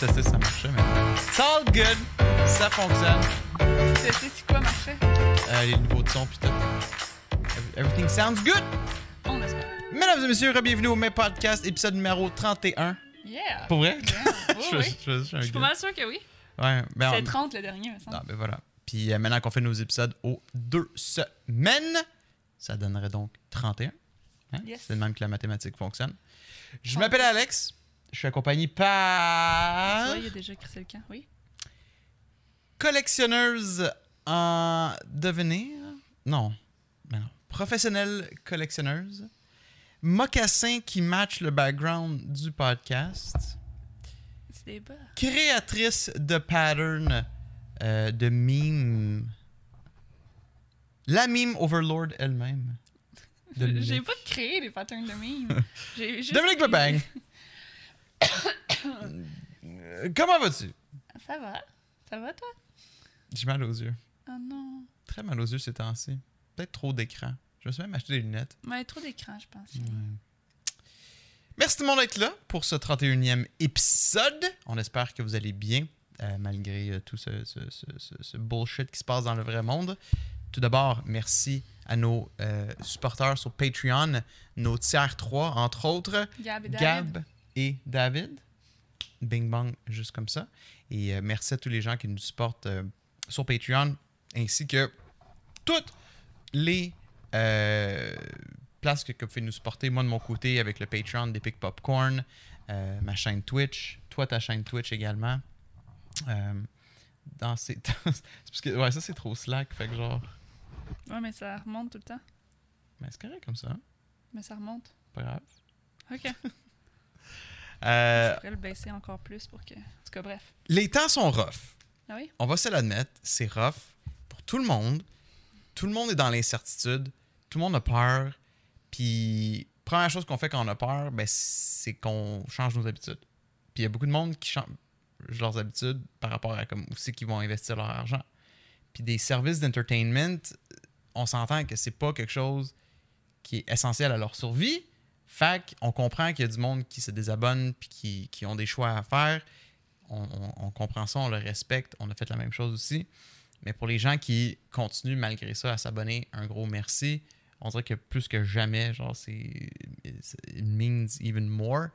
pas testé si ça marchait, mais. It's all good! Ça fonctionne. Tu sais c'est quoi marchait? Euh, les niveaux de son, pis tout. Everything sounds good! On espère. Mesdames et messieurs, bienvenue au mes podcast, épisode numéro 31. Yeah! Pour vrai? Yeah. Oui, je, oui. je- je- je suis un Je suis pas mal sûr que oui. Ouais, ben, C'est on- 30 le dernier, me semble. Ah, ben voilà. Puis euh, maintenant qu'on fait nos épisodes aux deux semaines, ça donnerait donc 31. Hein? Yes. C'est le même que la mathématique fonctionne. Je m'appelle Alex. Je suis accompagné par il a déjà crissé le camp, oui. collectionneuse en devenir. Non. Ben non. Professionnelle collectionneuse. Mocassin qui match le background du podcast. Créatrice de patterns euh, de mimes. La mime Overlord elle-même. J'ai pas créé des patterns de meme. J'ai juste. Dominique. Euh, Comment vas-tu? Ça va. Ça va, toi? J'ai mal aux yeux. Oh non. Très mal aux yeux ces temps-ci. Peut-être trop d'écran. Je me suis même acheté des lunettes. Mais trop d'écran, je pense. Merci tout le monde d'être là pour ce 31e épisode. On espère que vous allez bien, euh, malgré euh, tout ce, ce- ce- ce- ce bullshit qui se passe dans le vrai monde. Tout d'abord, merci à nos euh, supporters sur Patreon, nos tiers 3, entre autres, Gab et. Gab et David. Bing bang, juste comme ça. Et euh, merci à tous les gens qui nous supportent euh, sur Patreon, ainsi que toutes les euh, places que, que vous pouvez nous supporter. Moi, de mon côté, avec le Patreon d'Epic Popcorn, euh, ma chaîne Twitch, toi, ta chaîne Twitch également. Dans ces... parce que, ouais, ça, c'est trop slack. Fait que genre... Ouais, mais ça remonte tout le temps. Mais c'est correct comme ça, hein? Mais ça remonte. pas grave. Ok. Euh, Je pourrais le baisser encore plus pour que. En tout cas, bref. les temps sont rough. Ah oui? on va se l'admettre, c'est rough pour tout le monde. Tout le monde est dans l'incertitude. Tout le monde a peur. Puis, première chose qu'on fait quand on a peur, ben, c'est qu'on change nos habitudes. Puis, il y a beaucoup de monde qui change leurs habitudes par rapport à comme c'est qu'ils vont investir leur argent. Puis, des services d'entertainment, on s'entend que c'est pas quelque chose qui est essentiel à leur survie. Fait qu'on comprend qu'il y a du monde qui se désabonne puis qui, qui ont des choix à faire on, comprend ça, on le respecte, on a fait la même chose aussi. Mais pour les gens qui continuent malgré ça à s'abonner, un gros merci. On dirait que plus que jamais, genre, c'est. It means even more.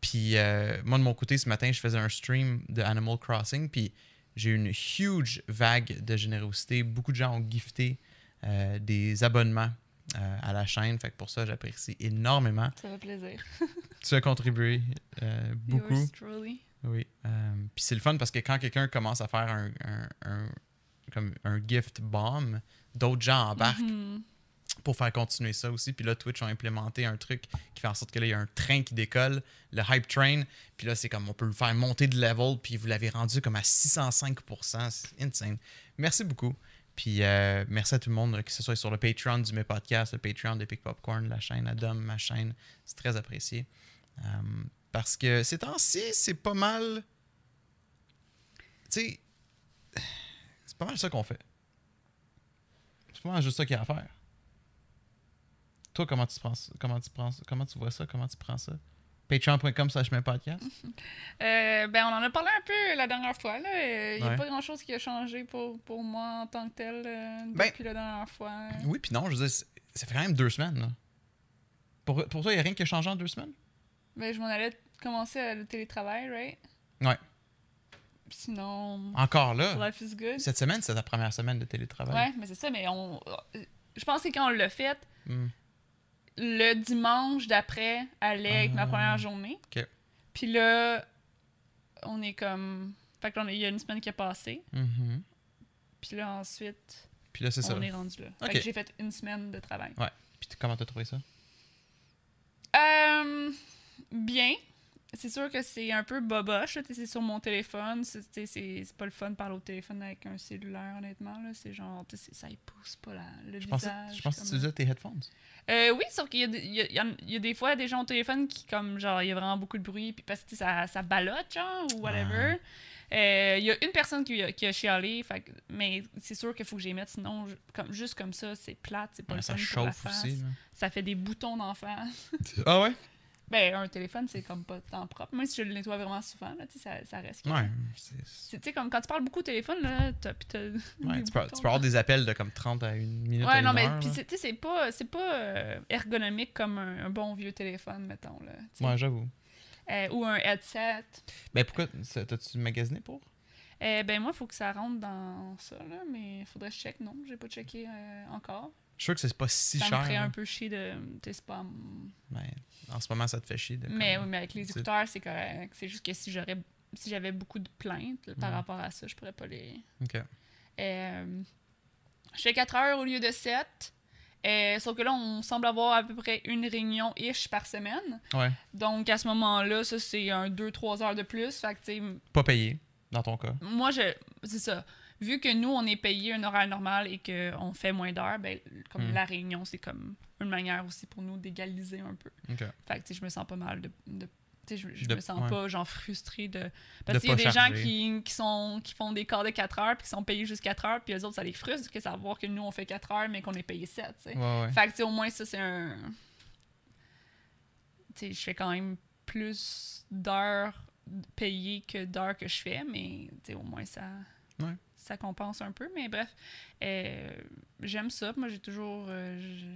Puis euh, moi, de mon côté, ce matin, je faisais un stream de Animal Crossing, puis j'ai eu une huge vague de générosité. Beaucoup de gens ont gifté euh, des abonnements euh, à la chaîne. Fait que pour ça, j'apprécie énormément. Ça fait plaisir. Tu as contribué euh, beaucoup. Oui. euh, Puis c'est le fun parce que quand quelqu'un commence à faire un, un- un- comme un gift bomb, d'autres gens embarquent Mhm. pour faire continuer ça aussi. Puis là, Twitch ont implémenté un truc qui fait en sorte que là, il y a un train qui décolle, le hype train. Puis là, c'est comme on peut le faire monter de level. Puis vous l'avez rendu comme à 605%. C'est insane. Merci beaucoup. Puis euh, merci à tout le monde, que ce soit sur le Patreon du Mes Podcast, le Patreon d'Epic Popcorn, la chaîne Adam, ma chaîne. C'est très apprécié. Euh, parce que ces temps-ci, c'est pas mal. Tu sais, c'est pas mal ça qu'on fait. C'est pas mal juste ça qu'il y a à faire. Toi, comment tu prends ça? Comment tu? Comment tu vois ça? Comment tu prends ça? Patreon.com slash mes podcast. Euh, ben, on en a parlé un peu la dernière fois. Il n'y a Ouais. pas grand-chose qui a changé pour, pour moi en tant que tel euh, Ben- depuis la dernière fois. Oui, puis non, je veux dire, ça fait quand même deux semaines. Là. Pour, pour toi, il n'y a rien qui a changé en deux semaines? Ben, je m'en allais commencer à le télétravail, right? Ouais. Sinon, Encore là, life is good. cette semaine, c'est ta première semaine de télétravail. Ouais, mais c'est ça, mais on. Je pense que quand on l'a fait, Hmm. Le dimanche d'après allait avec ma Ah. première journée. Ok. Puis là, on est comme. Fait que est- il y a une semaine qui a passé. Mhm. Puis là, ensuite, Puis là, c'est ça. on est rendu là. Fait que j'ai fait une semaine de travail. Puis t- comment t'as trouvé ça? Euh, bien. C'est sûr que c'est un peu boboche. C'est sur mon téléphone. C'est pas le fun de parler au téléphone avec un cellulaire, honnêtement. C'est genre, ça épouse pas la, le Je pensais, visage. je pensais que tu utilisais tes headphones. Euh, oui, sauf qu'il y a, des- il y, y y a des fois des gens au téléphone qui, comme, genre, il y a vraiment beaucoup de bruit, puis parce que ça, ça ballotte, genre, ou whatever. Euh, Il y a une personne qui, a- qui a chialé, fait mais c'est sûr qu'il faut que j'y mette, sinon, je- comme, juste comme ça, c'est plate, c'est pas Ouais, le ça chauffe aussi. là. Ça fait des boutons d'en face. Ah ouais? Ben, un téléphone, c'est comme pas tant propre. Même si je le nettoie vraiment souvent, là, ça, ça reste. Ouais. c'est- tu sais, comme quand tu parles beaucoup au téléphone, là, t'as, ouais, tu, peux, tu peux avoir des appels de comme 30 à une minute. à Ouais, une non, mais puis tu sais, c'est pas, c'est pas euh, ergonomique comme un, un bon vieux téléphone, mettons, là. Ouais, j'avoue. Euh, ou un headset. Ben pourquoi T'as-tu magasiné pour? Euh, ben, moi, il faut que ça rentre dans ça, là, mais il faudrait que je check. Non, j'ai pas checké euh, encore. Je suis sûr que c'est pas si ça cher. me ferait un peu chier de. tu sais, c'est pas. Ben, en ce moment, ça te fait chier. De, Mais, comme- oui, mais avec les écouteurs, c'est correct. C'est juste que si j'aurais. Si j'avais beaucoup de plaintes là, par Ouais. rapport à ça, je pourrais pas les. Ok. Euh, je fais 4 heures au lieu de 7. Euh, sauf que là, on semble avoir à peu près une réunion-ish par semaine. Ouais. Donc, à ce moment-là, ça, c'est un 2-3 heures de plus. Fait que, Pas payé, dans ton cas. moi, je, c'est ça. Vu que nous, on est payé un horaire normal et qu'on fait moins d'heures, ben, comme Hmm. la réunion, c'est comme une manière aussi pour nous d'égaliser un peu. Fait que, je me sens pas mal de. je, je De- me sens ouais. pas, genre, frustrée de. Parce qu'il y a des gens qui, qui, sont, qui font des quarts de 4 heures puis qui sont payés juste 4 heures, puis eux autres, ça les frustre que savoir que nous, on fait 4 heures, mais qu'on est payé 7, tu sais. Ouais, ouais. Fait que, au moins, ça, c'est un. Je fais quand même plus d'heures payées que d'heures que je fais, mais, au moins, ça. Ouais. Ça compense un peu, mais bref. euh, J'aime ça. Moi, j'ai toujours. euh, je-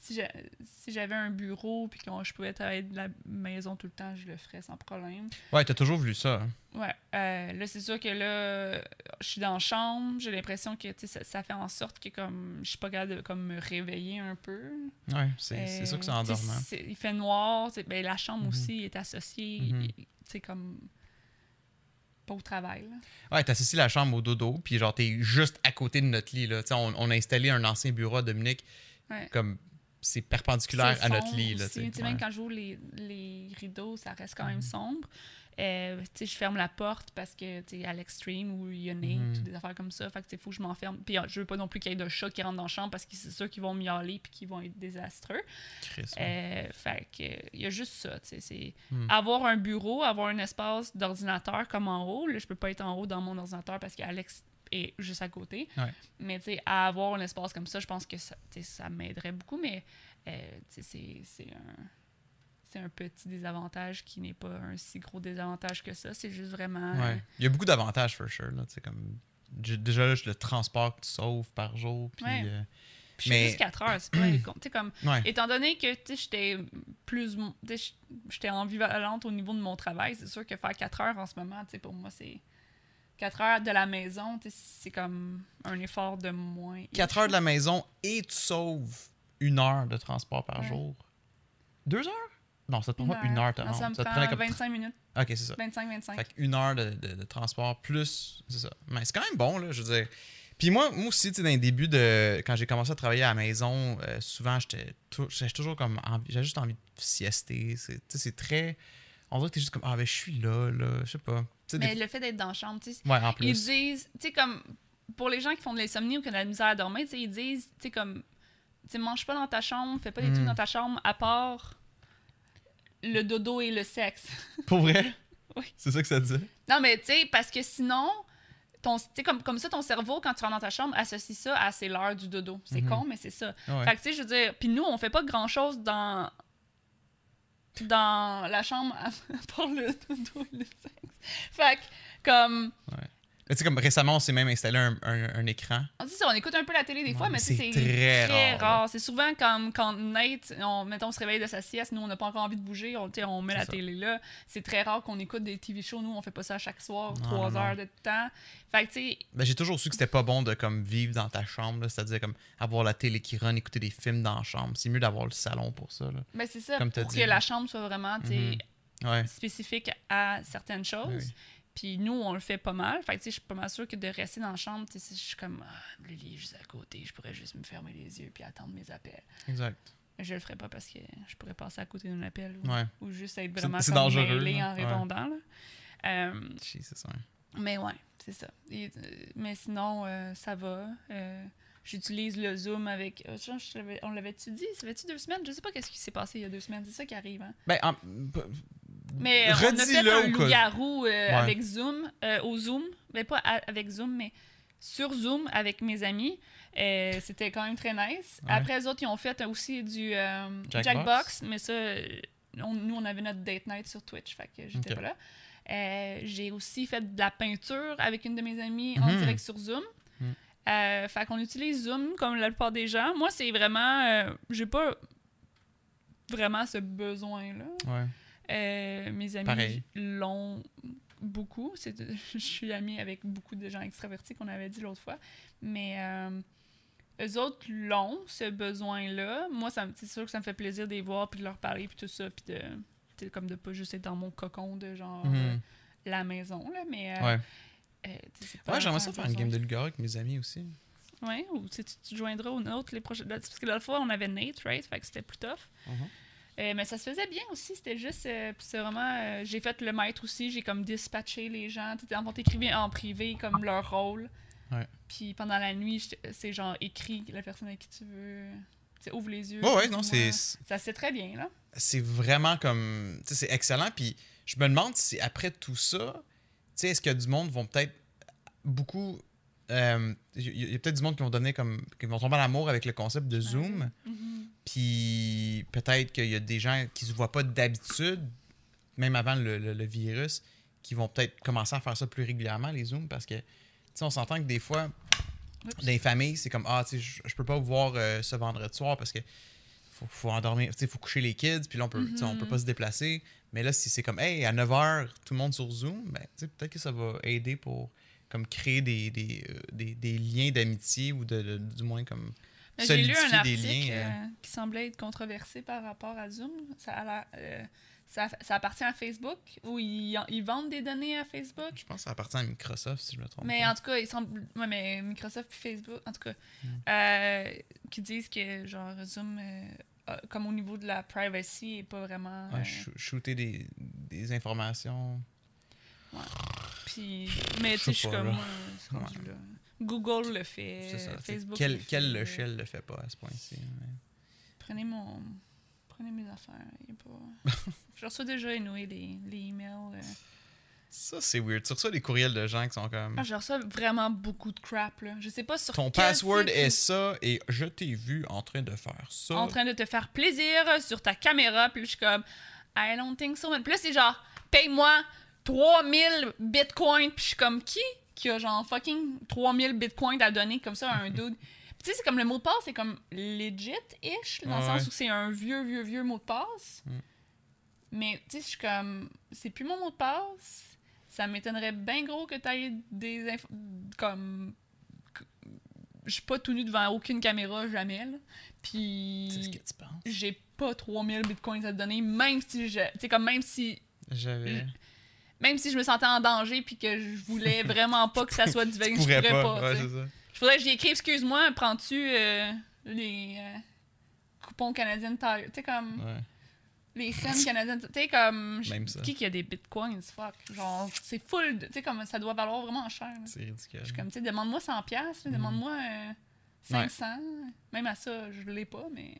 si j'a- si j'avais un bureau puis que je pouvais travailler de la maison tout le temps, je le ferais sans problème. Ouais, t'as toujours voulu ça. hein? Ouais. euh, là, c'est sûr que là, je suis dans la chambre. J'ai l'impression que tu sais, ça, ça fait en sorte que comme je suis pas capable de comme, me réveiller un peu. Ouais, c'est c'est sûr que c'est en tu sais, dormant. c'est- Il fait noir. Ben, la chambre Mhm. aussi est associée. Tu sais, comme. Pas au travail. là. Ouais, t'associes la chambre au dodo, puis genre, t'es juste à côté de notre lit. Là. On, on a installé un ancien bureau à Dominique, Ouais. comme c'est perpendiculaire à notre lit. Là, aussi. tu sais. Tu sais, Même quand j'ouvre les, les rideaux, ça reste quand même Mhm. sombre. Euh, tu sais, je ferme la porte parce que tu sais, à l'extreme où il y a Nate ou des affaires comme ça. Fait que faut que je m'enferme. Puis euh, je veux pas non plus qu'il y ait de chats qui rentrent dans la chambre parce que c'est sûr qu'ils vont miauler puis qu'ils vont être désastreux. Chris, ouais. Euh, fait que il y a juste ça. tu sais, Mhm. avoir un bureau, avoir un espace d'ordinateur comme en haut. Là, je peux pas être en haut dans mon ordinateur parce qu'Alex est juste à côté. Ouais. Mais tu sais, avoir un espace comme ça, je pense que ça, ça m'aiderait beaucoup. Mais euh, c'est un c'est un petit désavantage qui n'est pas un si gros désavantage que ça. C'est juste vraiment. euh. Il y a beaucoup d'avantages, for sure. Là, comme... Déjà, là, le transport que tu sauves par jour. Puis, Ouais. euh, Mais- juste 4 heures, c'est pas comme. ouais. Étant donné que tu sais, j'étais plus. J'étais ambivalente au niveau de mon travail, c'est sûr que faire 4 heures en ce moment, tu sais, pour moi, c'est. 4 heures de la maison, c'est comme un effort de moins. 4 heures de la maison et tu sauves une heure de transport par Ouais. jour. Deux heures? Non, ça te prend pas une heure, Non, ça me prend comme... 25 minutes. Ok, c'est ça. 25-25. Fait une heure de, de- de transport plus. C'est ça. Mais c'est quand même bon, là, je veux dire. Puis moi, moi aussi, tu sais, dans les débuts de. Quand j'ai commencé à travailler à la maison, euh, souvent, j'étais toujours comme. J'avais juste envie de siester. C'est tu sais, c'est très. On dirait que t'es juste comme. Ah, ben, je suis là, là. Je sais pas. Des Mais le fait d'être dans la chambre, tu sais, Ouais, en ils plus. disent, tu sais, comme, pour les gens qui font de l'insomnie ou qui ont de la misère à dormir, tu sais, ils disent, tu sais, comme, tu sais, mange pas dans ta chambre, fais pas des Mm. trucs dans ta chambre, à part le dodo et le sexe. Pour vrai? Oui. C'est ça que ça dit? non, mais tu sais, parce que sinon, ton, comme, comme ça, ton cerveau, quand tu rentres dans ta chambre, associe ça à c'est l'heure du dodo. C'est Mhm. con, mais c'est ça. Ouais. Fait que, tu sais, je veux dire, puis nous, on fait pas grand-chose dans dans la chambre part le dodo et le sexe. Fait que, comme, tu sais, comme récemment, on s'est même installé un, un- un écran. On dit ça, on écoute un peu la télé des Ouais, fois, mais c'est très très, rare, rare. C'est souvent comme quand Nate, on, mettons, on se réveille de sa sieste, nous, on n'a pas encore envie de bouger, on, on met la ça. télé là. C'est très rare qu'on écoute des TV shows, nous, on fait pas ça chaque soir, Non, trois non, heures non. de temps. Fait que, tu sais, Ben, j'ai toujours su que c'était pas bon de comme vivre dans ta chambre, c'est-à-dire comme avoir la télé qui run, écouter des films dans la chambre. C'est mieux d'avoir le salon pour ça. Là. ben c'est ça, Comme pour dit. que la chambre soit vraiment, tu sais, Mhm. Ouais. spécifique à certaines choses. Oui. Puis nous, on le fait pas mal. Fait que, tu sais, je suis pas mal sûre que de rester dans la chambre, tu sais, je suis comme, ah, le lit est juste à côté, je pourrais juste me fermer les yeux puis attendre mes appels. Exact. Je le ferais pas parce que je pourrais passer à côté d'un appel ou, Ouais. ou juste être vraiment c'est dangereux, en Ouais. répondant. là. Euh, c'est ça. mais ouais, c'est ça. Et, euh, mais sinon, euh, ça va. Euh, J'utilise le Zoom avec. on l'avait-tu dit? Ça fait-tu deux semaines? Je sais pas qu'est-ce qui s'est passé il y a deux semaines. C'est ça qui arrive. Hein? Ben, en- Mais euh, on a fait un loup-garou euh, Ouais. avec Zoom, euh, au Zoom. Mais pas à- avec Zoom, mais sur Zoom avec mes amis. Euh, C'était quand même très nice. Ouais. Après, les autres, ils ont fait aussi du Jackbox? Jackbox, mais ça, on- nous, on avait notre date night sur Twitch, fait que j'étais pas là. J'ai aussi fait de la peinture avec une de mes amies en Mhm. direct sur Zoom. Euh, fait qu'on utilise Zoom comme la plupart des gens. Moi, c'est vraiment. j'ai pas vraiment ce besoin-là. Ouais. Euh, mes amis l'ont beaucoup. Je suis amie avec beaucoup de gens extravertis qu'on avait dit l'autre fois. Mais euh, eux autres l'ont, ce besoin-là. Moi, c'est sûr que ça me fait plaisir de les voir, puis de leur parler, puis tout ça, puis de, comme de pas juste être dans mon cocon de genre Mhm. euh, la maison, là. Mais euh, Ouais. Ouais, j'aimerais ça faire une game de Lugar avec mes amis aussi. Ouais, ou tu, tu joindras aux nôtres les prochaines. Parce que l'autre fois, on avait Nate, right? Fait que c'était plus tough. Mhm. Euh, mais ça se faisait bien aussi. C'était juste. euh, c'est vraiment. euh, j'ai fait le maître aussi. J'ai comme dispatché les gens. En t'écrivais en privé comme leur rôle. Ouais. Puis pendant la nuit, je- c'est genre écrit la personne avec qui tu veux. Ouvre les yeux. Ouais, ouais, non, c'est Ça se fait très bien, là. c'est vraiment comme. Tu sais, c'est excellent. Puis je me demande si après tout ça, tu sais, est-ce que du monde vont peut-être beaucoup. Euh, Il y, y a peut-être du monde qui vont donner comme. qui vont tomber en amour avec le concept de Zoom. Mhm. Puis peut-être qu'il y a des gens qui se voient pas d'habitude, même avant le, le- le virus, qui vont peut-être commencer à faire ça plus régulièrement, les Zooms, parce que, tu sais, on s'entend que des fois, Oups. dans les familles, c'est comme, ah, tu sais, je, peux pas vous voir euh, ce vendredi soir parce que faut, faut endormir, tu sais, faut coucher les kids, puis là, on peut, on peut Mhm. pas se déplacer. Mais là, si c'est comme, hey, à 9h, tout le monde sur Zoom, ben, tu sais, peut-être que ça va aider pour comme créer des, des, euh, des, des liens d'amitié ou de, de- du moins comme J'ai lu un article liens. euh. euh, qui semblait être controversé par rapport à Zoom. Ça, a euh, ça, ça appartient à Facebook, où ils, ils vendent des données à Facebook? Je pense que ça appartient à Microsoft, si je me trompe Mais pas. en tout cas, il semble. Ouais, mais Microsoft puis Facebook, en tout cas, Hmm. qui disent que genre Zoom, comme au niveau de la privacy, est pas vraiment. Ouais, shooter des, des informations. Puis, mais tu sais, je suis comme rendu là. Google le fait, ça. Facebook. Quel, le quel fait, logiciel le fait pas à ce point-ci? mais- Prenez mon. Prenez mes affaires. y a pas... je reçois déjà anyway, les, les emails. euh. Ça, c'est weird. Tu reçois des courriels de gens qui sont comme. Ah, je reçois vraiment beaucoup de crap. Là. Je sais pas sur Ton quel password site est ça et je t'ai vu en train de faire ça. en train de te faire plaisir sur ta caméra. Puis je suis comme, I don't think so. Puis là, c'est genre, paye-moi 3000 bitcoins. Puis je suis comme, qui? Qui a genre fucking 3000 bitcoins à donner comme ça à un dude? Tu sais, c'est comme le mot de passe, c'est comme legit-ish, dans le sens où c'est un vieux, vieux, vieux mot de passe. Mm. Mais tu sais, je suis comme, c'est plus mon mot de passe. Ça m'étonnerait bien gros que tu aies des infos. Comme. Je suis pas tout nu devant aucune caméra, jamais. Là. Puis C'est ce que tu penses. j'ai pas 3000 bitcoins à te donner, même si je. Tu sais, comme même si. J'avais. Même si je me sentais en danger puis que je voulais vraiment pas que ça soit du vegan, je pourrais pas. pas. ouais, je faudrait que j'y écrive, excuse-moi, prends-tu euh, les euh, coupons canadiens Tire? Tu sais, comme Ouais. les scènes canadiennes. Tu sais, comme. Même ça. Qui qui a des bitcoins? Fuck? Genre, c'est full. Tu sais, comme ça doit valoir vraiment cher. C'est ridicule. Je suis comme, tu sais, demande-moi 100$, piastres, là, Mhm. demande-moi euh, 500. Même à ça, je l'ai pas, mais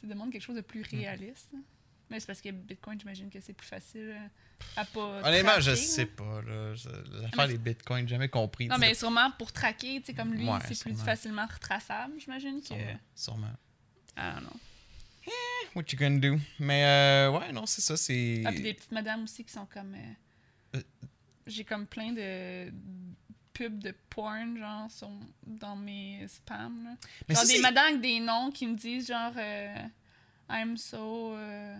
tu demande quelque chose de plus Mhm. réaliste. Mais c'est parce que Bitcoin, j'imagine que c'est plus facile euh, à pas. Honnêtement, je sais pas. L'affaire des bitcoins, jamais compris. Non, mais sûrement pour traquer, tu sais, comme lui, Ouais, c'est plus facilement retraçable, j'imagine. Que... Sûrement. Sûrement. Ah non. What you gonna do? Mais euh, ouais, non, c'est ça. C'est. Ah, puis des petites madames aussi qui sont comme. euh, Euh. J'ai comme plein de pubs de porn, genre, sur- dans mes spams. Là. Mais genre ça, des madames avec des noms qui me disent genre euh, I'm so euh,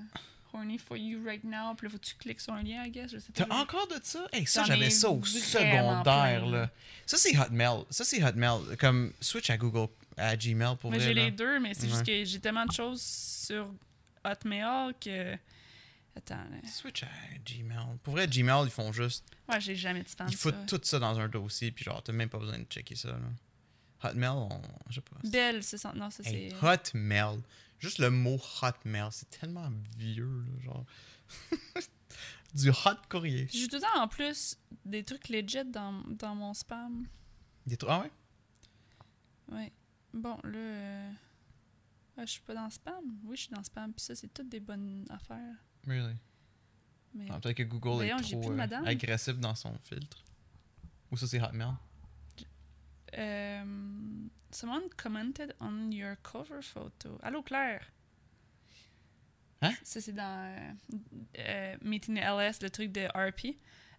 horny for you right now. Puis là, faut que tu cliques sur un lien, I guess. Je sais pas. T'as encore de ça? Hey, ça, j'avais ai ça au secondaire. Là. Ça, c'est Hotmail. Ça, c'est Hotmail. Comme switch à Google, à Gmail pour Mais vrai. j'ai les deux, mais c'est juste que j'ai tellement de choses sur Hotmail que. Attends, là. Switch à Gmail. Pour vrai, Gmail, ils font juste. Ouais, j'ai jamais de. Ils foutent tout ça dans un dossier, puis genre, t'as même pas besoin de checker ça. Là. Hotmail, on... je sais pas. Belle, c'est ça. Non, ça Hey, c'est. Hotmail. Juste le mot Hotmail, c'est tellement vieux, là, genre. du hot courrier. J'ai tout le temps en plus des trucs legit dans, dans mon spam. Des trucs- Ah ouais? Ouais. Bon, là. euh, ah, je suis pas dans spam. Oui, je suis dans spam. Puis ça, c'est toutes des bonnes affaires. Really? Mais Ah, Peut-être que Google Voyons, est trop euh, agressif dans son filtre. Ou ça, c'est Hotmail. Euh, someone commented on your cover photo. Allô, Claire? Hein? Ça, c'est dans euh, euh, Meeting LS, le truc de RP.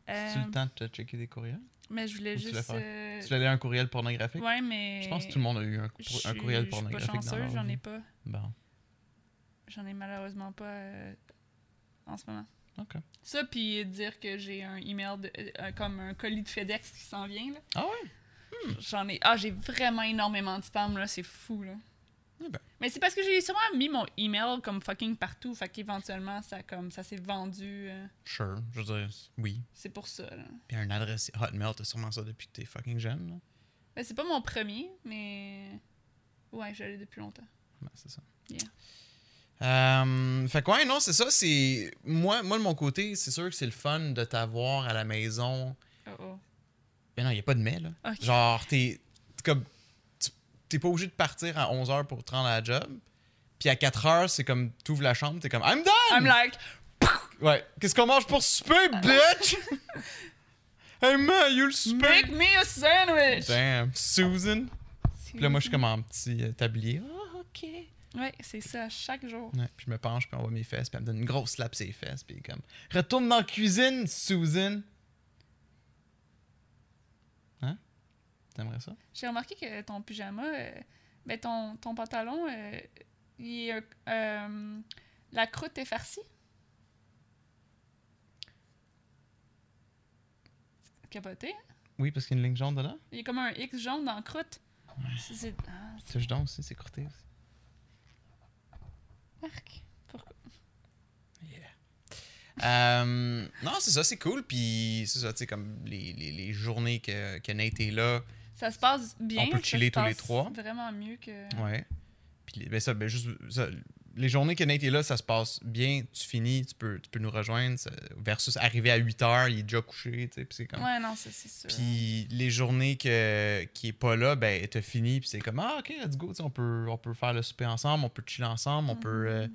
Euh, Tu le temps de checker des courriels? mais je voulais Ou tu l'as juste. euh, Tu l'as lu un courriel pornographique? Ouais, mais. Je pense que tout le monde a eu un, je courriel Je pornographique suis pas leur j'en ai pas. Bon, J'en ai malheureusement pas euh, en ce moment. ok. Ça, puis dire que j'ai un email, de, euh, comme un colis de FedEx qui s'en vient, là. Ah ouais? J'en ai. Ah, j'ai vraiment énormément de spam, là. C'est fou, là. Eh ben. Mais c'est parce que j'ai sûrement mis mon email comme fucking partout. Fait qu'éventuellement, ça, comme, ça s'est vendu. euh, Sure. Je veux dire, oui. c'est pour ça, là. Puis un adresse Hotmail, t'as sûrement ça depuis que t'es fucking jeune, là. Ben, c'est pas mon premier, mais. Ouais, je l'ai depuis longtemps. Ben, c'est ça. Yeah. Euh, fait quoi, non, c'est ça. C'est moi, moi de mon côté, c'est sûr que c'est le fun de t'avoir à la maison. Oh oh. Mais non, il y a pas de mais là. Genre, t'es t'es comme t'es pas obligé de partir à 11h pour te rendre à la job. Puis à 4h, c'est comme t'ouvres la chambre, t'es comme I'm done. I'm like. Ouais. Qu'est-ce qu'on mange pour souper, bitch? hey man, you le souper? Make me a sandwich! Damn, Susan. Puis là, moi, je suis comme en petit euh, tablier. Ah, ok. Ouais, c'est ça, chaque jour. Ouais, puis je me penche, puis on voit mes fesses, puis elle me donne une grosse slap sur les fesses, puis comme Retourne dans la cuisine, Susan. T'aimerais ça? J'ai remarqué que ton pyjama, euh, ben ton, ton pantalon, euh, il est, euh, la croûte est farcie. Capoté. hein? Oui, parce qu'il y a une ligne jaune dedans. Il y a comme un X jaune dans la croûte. C'est- C'est. Ah, c'est Touche donc aussi, c'est courté aussi. arc. Pourquoi? Euh, non, c'est ça, c'est cool. Puis c'est ça, tu sais, comme les, les, les journées que, que Nate est là. Ça se passe bien. On peut chiller tous les trois. Vraiment mieux que. Ouais. Puis ben ça, ben juste. ça, les journées que Nate est là, ça se passe bien. Tu finis, tu peux, tu peux nous rejoindre. ça- versus arriver à 8 h, il est déjà couché, tu sais. Puis c'est comme. Ouais, non, ça, c'est sûr. Puis les journées que, qui est pas là, ben, t'as fini, puis c'est comme, ah, ok, let's go, tu sais, on peut, on peut faire le souper ensemble, on peut chiller ensemble, on, peut, euh,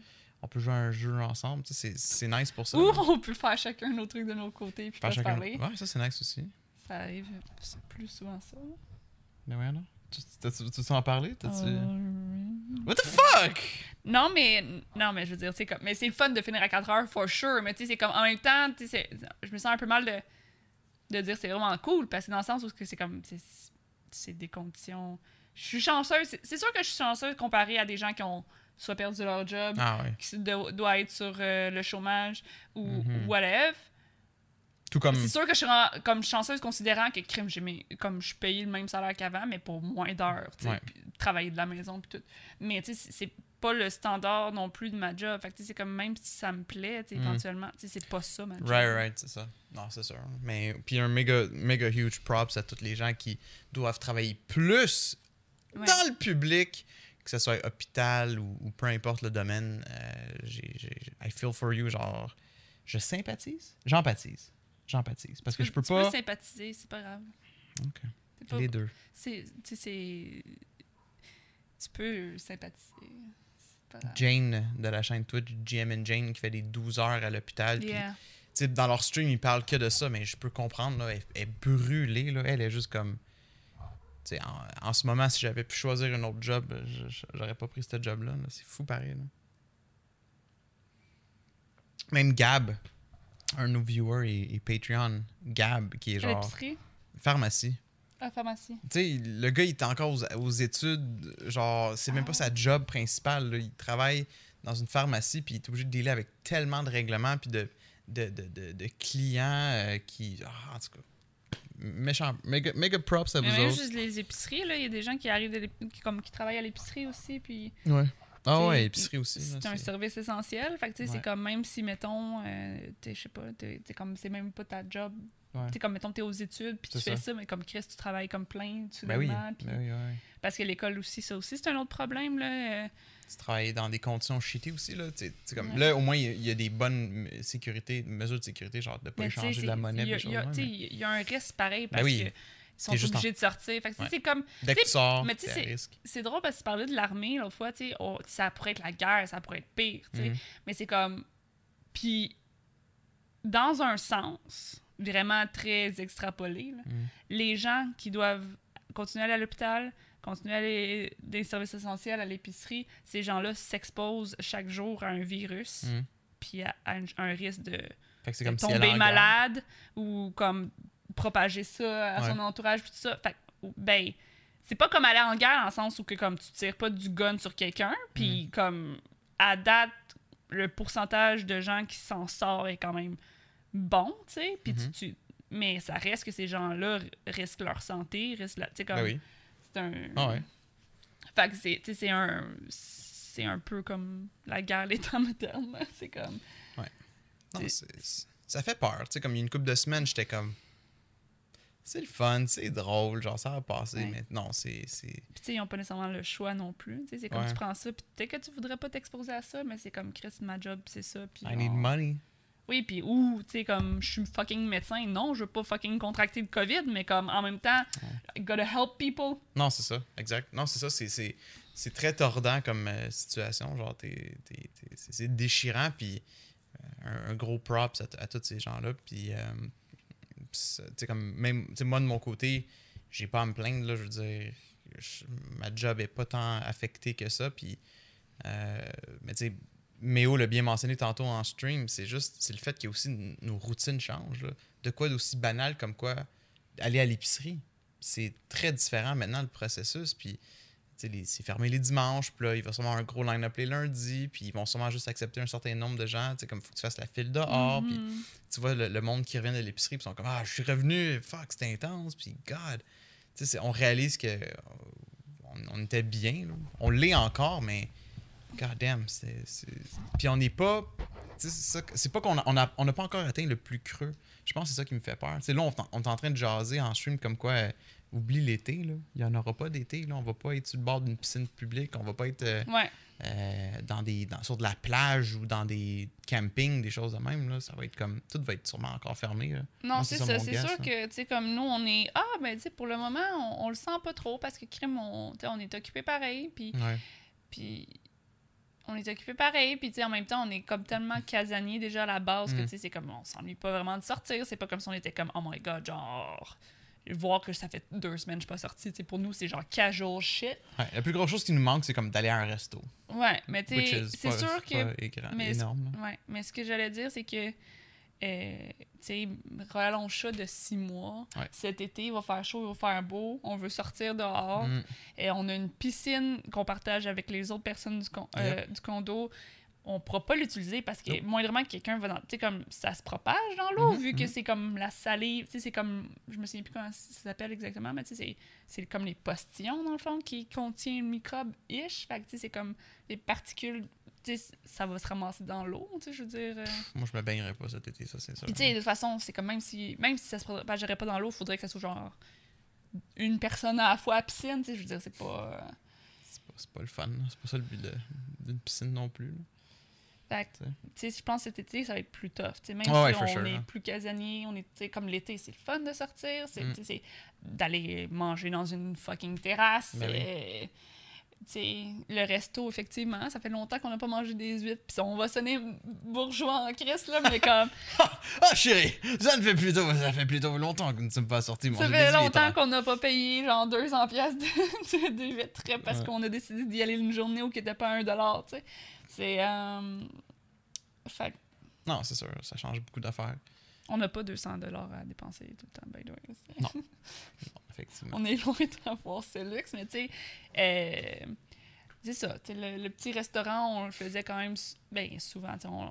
on peut jouer à un jeu ensemble, tu sais, c'est- nice pour ça. Ou on peut faire chacun nos trucs de notre côté puis Faire pas se parler. Ouais, ça, c'est nice aussi. Ça arrive plus souvent ça. Mais ouais, non? Tu, tu veux en parler? Euh, What the fuck? Non, mais non, mais je veux dire, c'est comme mais c'est le fun de finir à 4 heures for sure, mais tu sais c'est comme en même temps, tu sais je me sens un peu mal de de dire c'est vraiment cool parce que dans le sens où c'est comme c'est des conditions je suis chanceuse, c'est- sûr que je suis chanceuse comparée à des gens qui ont soit perdu leur job, Ah qui do- doivent être sur euh, le chômage ou Mhm. whatever. Tout comme. C'est sûr que je suis comme chanceuse considérant que crime, j'ai comme je suis payée le même salaire qu'avant, mais pour moins d'heures, Ouais. travailler de la maison puis tout. Mais tu sais, c'est- pas le standard non plus de ma job. Fait que c'est comme même si ça me plaît, Mm. éventuellement, c'est pas ça ma job. Right, right, c'est ça. Non, c'est sûr. Mais puis un méga, méga huge props à tous les gens qui doivent travailler plus Ouais. dans le public, que ce soit hôpital ou, ou peu importe le domaine. euh, j'ai- I feel for you, genre, je sympathise, j'empathise, j'empathise, parce que je peux tu pas. peux sympathiser, c'est pas grave. Ok. Pas- Les deux. c'est- tu sais. Tu peux sympathiser. C'est pas grave. Jane de la chaîne Twitch, GM and Jane, qui fait des 12 heures à l'hôpital. Yeah. tu dans leur stream, ils parlent que de ça, mais je peux comprendre, là, elle, elle est brûlée, là, elle est juste comme. tu En, en ce moment, si j'avais pu choisir un autre job, j'aurais pas pris ce job-là. là. C'est fou pareil. là. Même Gab, un de nos viewers et, et Patreon, Gab, qui est genre l'épicerie, pharmacie. la pharmacie. Tu sais, le gars, il est encore aux, aux études. Genre, c'est même pas sa job principale. là. Il travaille dans une pharmacie, puis il est obligé de dealer avec tellement de règlements, puis de, de, de, de, de clients euh, qui. ah, en tout cas, méchant. Méga, méga props à Mais vous même autres. juste les épiceries, là, il y a des gens qui arrivent de l'ép- qui, comme, qui travaillent à l'épicerie aussi, puis Ouais. Ah ouais, épicerie aussi. c'est un service essentiel. Fait que tu sais, Ouais. c'est comme même si, mettons, euh, t'es, je sais pas, t'es, t'es comme, c'est même pas ta job. Ouais. Tu sais, comme, mettons, t'es aux études, puis tu fais ça. ça, mais comme Chris, tu travailles comme plein, tu Ben oui. ben oui, ouais. Parce que l'école aussi, ça aussi, c'est un autre problème, là. euh, Tu travailles dans des conditions shitty aussi. Là, comme, là au moins, il y a- il y, a des bonnes sécurités, mesures de sécurité, genre de pas mais échanger de la monnaie. il y y mais y a un risque pareil parce oui. que sont obligés de sortir. Fait que Ouais. c'est comme Dès que tu sors, mais tu sais, c'est drôle parce que tu parlais de l'armée l'autre fois, tu sais, oh, ça pourrait être la guerre, ça pourrait être pire, tu sais. Mhm. Mais c'est comme. Puis, dans un sens vraiment très extrapolé, là, Mhm. les gens qui doivent continuer à aller à l'hôpital continuer à aller des services essentiels à l'épicerie, ces gens-là s'exposent chaque jour à un virus, Mhm. puis à, à un, un risque de, Fait que c'est de comme si elle tomber malade ou comme propager ça à son Ouais. entourage, tout ça. Fait ben, c'est pas comme aller en guerre dans le sens où que, comme tu tires pas du gun sur quelqu'un, puis Mm. comme à date, le pourcentage de gens qui s'en sort est quand même bon, tu sais, puis tu- Mhm. tu, mais ça reste que ces gens-là risquent leur santé, risquent la, tu sais, comme, Ben oui. c'est un... Ah ouais. Fait que c'est, tu sais, c'est un... C'est un peu comme la guerre des temps modernes, c'est comme... Non, ça fait peur. Tu sais, comme il y a une couple de semaines, j'étais comme. C'est le fun, c'est drôle, genre ça va passer, Ouais. mais non, c'est. Puis, tu sais, ils n'ont pas nécessairement le choix non plus. Tu sais, c'est comme Ouais. tu prends ça, puis peut-être que tu voudrais pas t'exposer à ça, mais c'est comme Chris, ma job, c'est ça. I need on- money. Oui, puis ou, tu sais, comme je suis fucking médecin, non, je veux pas fucking contracter le COVID, mais comme en même temps, I gotta help people. Non, c'est ça, exact. Non, c'est ça, c'est- c'est très tordant comme euh, situation. Genre, t'es- t'es- t'es- c'est déchirant, puis euh, un, un gros props à tous ces gens-là. Puis, euh, c'est- tu sais, comme, même, tu sais, moi, de mon côté, j'ai pas à me plaindre, là, je veux dire, ma job est pas tant affectée que ça, puis, euh, mais tu sais, Méo l'a bien mentionné tantôt en stream, c'est juste, c'est le fait que aussi n- nos routines changent. De quoi d'aussi banal comme quoi aller à l'épicerie. C'est très différent maintenant le processus, puis c'est fermé les dimanches, puis là, il va sûrement avoir un gros line-up les lundis, puis ils vont sûrement juste accepter un certain nombre de gens, tu sais, comme faut que tu fasses la file dehors, puis Mhm. tu vois le, le monde qui revient de l'épicerie, puis ils sont comme Ah, je suis revenu, fuck, c'était intense, puis God. Tu sais, on réalise que on, on était bien, là. on l'est encore, mais God damn, c'est. Puis on n'est pas. tu sais, C'est pas qu'on a- on a, on n'a pas encore atteint le plus creux. Je pense que c'est ça qui me fait peur. Tu sais, là, on, on est en train de jaser en stream comme quoi. Oublie l'été, là. Il n'y en aura pas d'été, là. On va pas être sur le bord d'une piscine publique. On va pas être. euh, Ouais. euh, dans des dans- sur de la plage ou dans des campings, des choses de même. Là, ça va être comme. Tout va être sûrement encore fermé. Là. Non, c'est ça C'est sûr là. que, tu sais, comme nous, on est. Ah, ben, tu sais, pour le moment, on, on le sent pas trop parce que crime, on, on est occupé pareil. Puis, Ouais. puis on est occupé pareil. Puis, en même temps, on est comme tellement casanier déjà à la base que, Mm. tu sais, c'est comme. On s'ennuie pas vraiment de sortir. C'est pas comme si on était comme, oh my god, genre. Voir que ça fait deux semaines que je suis pas sortie. Tu sais, pour nous, c'est genre casual shit. Ouais, La plus grosse chose qui nous manque, c'est comme d'aller à un resto. Ouais, mais tu sais, is c'est sûr que égra- mais- énorme. Ouais, mais ce que j'allais dire, c'est que, euh, tu sais, rallonge ça de six mois. Ouais. Cet été, il va faire chaud, il va faire beau. On veut sortir dehors. Mm. Et on a une piscine qu'on partage avec les autres personnes du, con- euh, du condo. On pourra pas l'utiliser parce que moindrement que quelqu'un va dans. Tu sais, comme ça se propage dans l'eau, Mhm, vu que mhm. c'est comme la salive. Tu sais, c'est comme. Je me souviens plus comment ça s'appelle exactement, mais tu sais, c'est- comme les postillons, dans le fond, qui contiennent le microbe-ish. Fait que, tu sais, c'est comme des particules. Tu sais, ça va se ramasser dans l'eau, tu sais, je veux dire. euh. Moi, je me baignerais pas cet été, ça, c'est ça. Puis, tu sais, de toute façon, c'est comme même si, même si ça se propagerait pas dans l'eau, il faudrait que ça soit genre une personne à la fois à la piscine, tu sais, je veux dire, c'est pas. euh, C'est pas, pas le fun. C'est pas ça le but d'une piscine non plus. là. Fait Tu sais. je pense que cet été, ça va être plus tough. Tu sais, même ouais, si on sure, est hein. plus casanier, on est, comme l'été, c'est le fun de sortir, c'est Mm. d'aller manger dans une fucking terrasse. Ben euh, le resto, effectivement, ça fait longtemps qu'on n'a pas mangé des huîtres. Puis on va sonner bourgeois en crise, là, mais comme Ah, chérie, ça ne fait plutôt, ça fait plutôt longtemps que nous ne sommes pas sortis manger ça des fait huîtres, longtemps hein. qu'on n'a pas payé genre 200 pièces de, de, de huîtres parce Ouais. qu'on a décidé d'y aller une journée où qui n'était pas un dollar, tu sais. C'est... euh, Fait Non, c'est sûr, ça change beaucoup d'affaires. On n'a pas 200 dollars à dépenser tout le temps, by the way. C'est- Non. Effectivement. On est loin d'avoir ce luxe, mais tu sais, euh, c'est ça. Le, le petit restaurant, on le faisait quand même ben, souvent. On,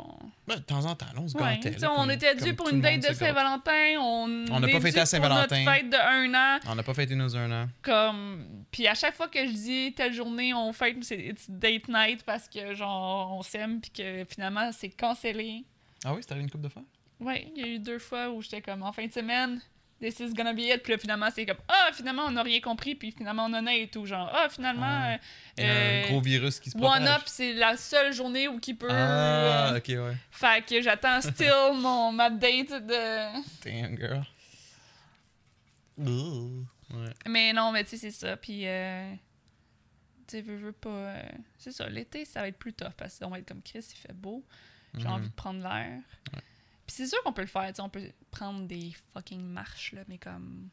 Ben, de temps en temps, là, on se Ouais, gâtait. tu là, on comme- était dû pour une date de. Saint-Valentin. On n'a pas fêté à Saint-Valentin. notre fête de un an. On n'a pas fêté nos un an. Comme... Puis à chaque fois que je dis telle journée, on fête, c'est date night parce que genre on s'aime puis que finalement c'est cancellé. Ah oui, c'était une coupe de fois? Ouais, il y a eu deux fois où j'étais comme en fin de semaine, this is gonna be it. Puis là, finalement, c'est comme ah, finalement, on n'a rien compris. Puis finalement, on en a et tout. Genre ah, finalement, Ah. euh, Il y a euh, un gros virus qui se propage. One Up, c'est la seule journée où qui peut. Ah, euh, ok, ouais. Fait que j'attends still mon, ma date de. Damn, girl. Ouh. Ouais. Mais non, mais tu sais, c'est ça. Puis, euh, tu veux, veux pas. euh, c'est ça, l'été, ça va être plus tough parce qu'on va être comme Chris, il fait beau. J'ai Mhm. envie de prendre l'air. Ouais. Puis c'est sûr qu'on peut le faire, tu sais, on peut prendre des fucking marches, là, mais comme.